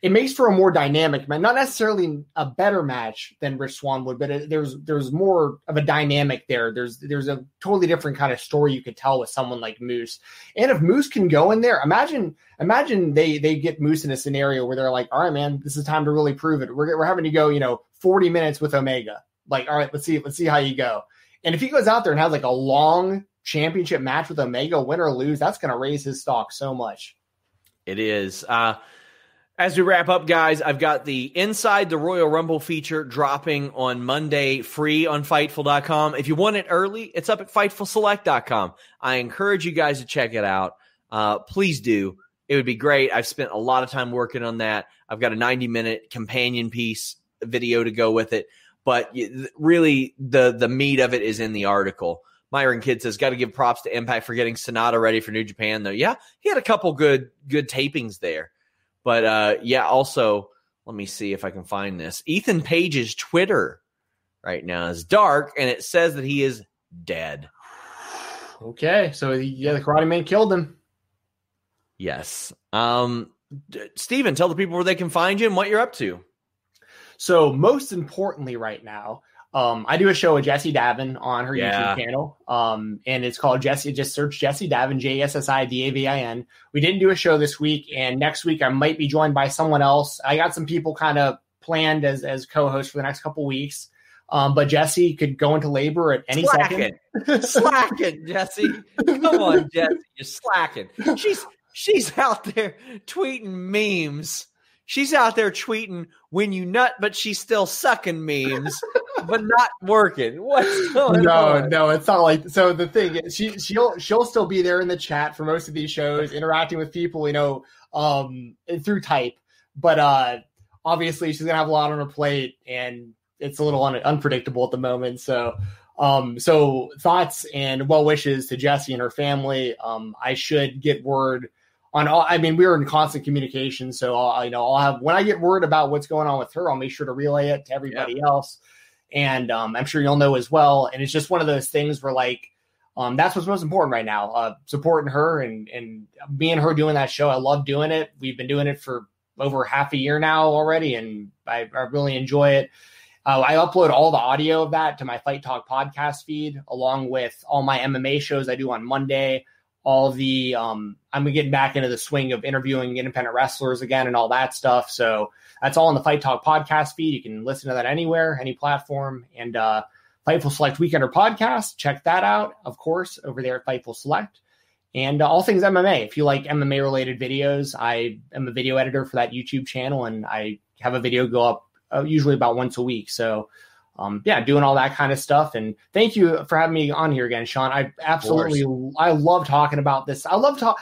B: it makes for a more dynamic match, not necessarily a better match than Rich Swann would, but it, there's there's more of a dynamic there. There's there's a totally different kind of story you could tell with someone like Moose. And if Moose can go in there, imagine imagine they they get Moose in a scenario where they're like, all right, man, this is time to really prove it. We're we're having to go, you know, 40 minutes with Omega. Like, all right, let's see let's see how you go. And if he goes out there and has like a long championship match with Omega, win or lose, that's going to raise his stock so much.
A: It is. Uh, as we wrap up, guys, I've got the Inside the Royal Rumble feature dropping on Monday free on Fightful.com. If you want it early, it's up at FightfulSelect.com. I encourage you guys to check it out. Uh, please do. It would be great. I've spent a lot of time working on that. I've got a 90 minute companion piece video to go with it. But really, the, the meat of it is in the article. Myron Kidd says, got to give props to Impact for getting Sonata ready for New Japan, though. Yeah, he had a couple good good tapings there. But uh, yeah, also let me see if I can find this. Ethan Page's Twitter right now is dark, and it says that he is dead.
B: Okay, so yeah, the Karate Man killed him.
A: Yes. Um, Steven, tell the people where they can find you and what you're up to.
B: So most importantly, right now, um, I do a show with Jessie Davin on her yeah. YouTube channel. Um, and it's called Jessie. Just search Jessie Davin, J S S I D A V I N. We didn't do a show this week, and next week I might be joined by someone else. I got some people kind of planned as as co-hosts for the next couple weeks. Um, but Jessie could go into labor at any
A: slacking. second. slacking, Jessie. Come on, Jessie. You're slacking. She's she's out there tweeting memes she's out there tweeting when you nut, but she's still sucking memes, but not working. What's going
B: no,
A: on?
B: No, no, it's not like so. The thing is, she she'll she'll still be there in the chat for most of these shows, interacting with people, you know, um, through type. But uh, obviously, she's gonna have a lot on her plate, and it's a little un- unpredictable at the moment. So. Um, so thoughts and well wishes to Jessie and her family. Um, I should get word on all i mean we are in constant communication so i'll you know i'll have when i get word about what's going on with her i'll make sure to relay it to everybody yeah. else and um, i'm sure you'll know as well. And it's just one of those things where like um, that's what's most important right now uh, supporting her and and me and her doing that show. I love doing it. We've been doing it for over half a year now already and i, I really enjoy it. Uh, I upload all the audio of that to my Fight Talk podcast feed, along with all my MMA shows I do on Monday, all the um I'm getting back into the swing of interviewing independent wrestlers again and all that stuff. So that's all in the Fight Talk podcast feed. You can listen to that anywhere, any platform. And uh Fightful Select Weekender podcast, check that out, of course, over there at Fightful Select. And uh, all things MMA. If you like MMA related videos, I am a video editor for that YouTube channel and I have a video go up uh, usually about once a week. So um, yeah, doing all that kind of stuff. And thank you for having me on here again, Sean. I absolutely, I love talking about this. I love talk.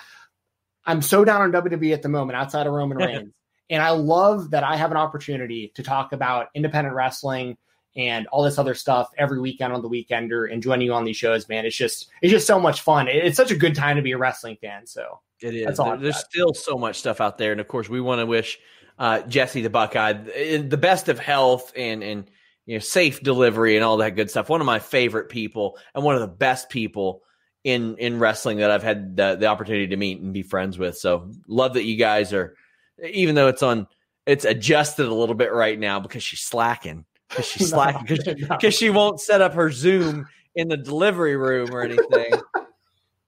B: I'm so down on WWE at the moment, outside of Roman Reigns, and I love that I have an opportunity to talk about independent wrestling and all this other stuff every weekend on the Weekender and joining you on these shows. Man, it's just it's just so much fun. It's such a good time to be a wrestling fan. So
A: it is. All There's still so much stuff out there, and of course, we want to wish uh, Jessie the Buckeye the best of health and and you know, safe delivery and all that good stuff. One of my favorite people and one of the best people in in wrestling that I've had the, the opportunity to meet and be friends with. So love that you guys are, even though it's on, it's adjusted a little bit right now because she's slacking because she's slacking because no. she won't set up her Zoom in the delivery room or anything.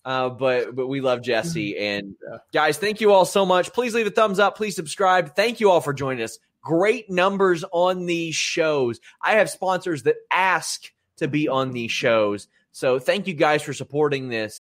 A: Uh, but but we love Jessie and guys, thank you all so much. Please leave a thumbs up. Please subscribe. Thank you all for joining us great numbers on these shows. I have sponsors that ask to be on these shows. So thank you guys for supporting this.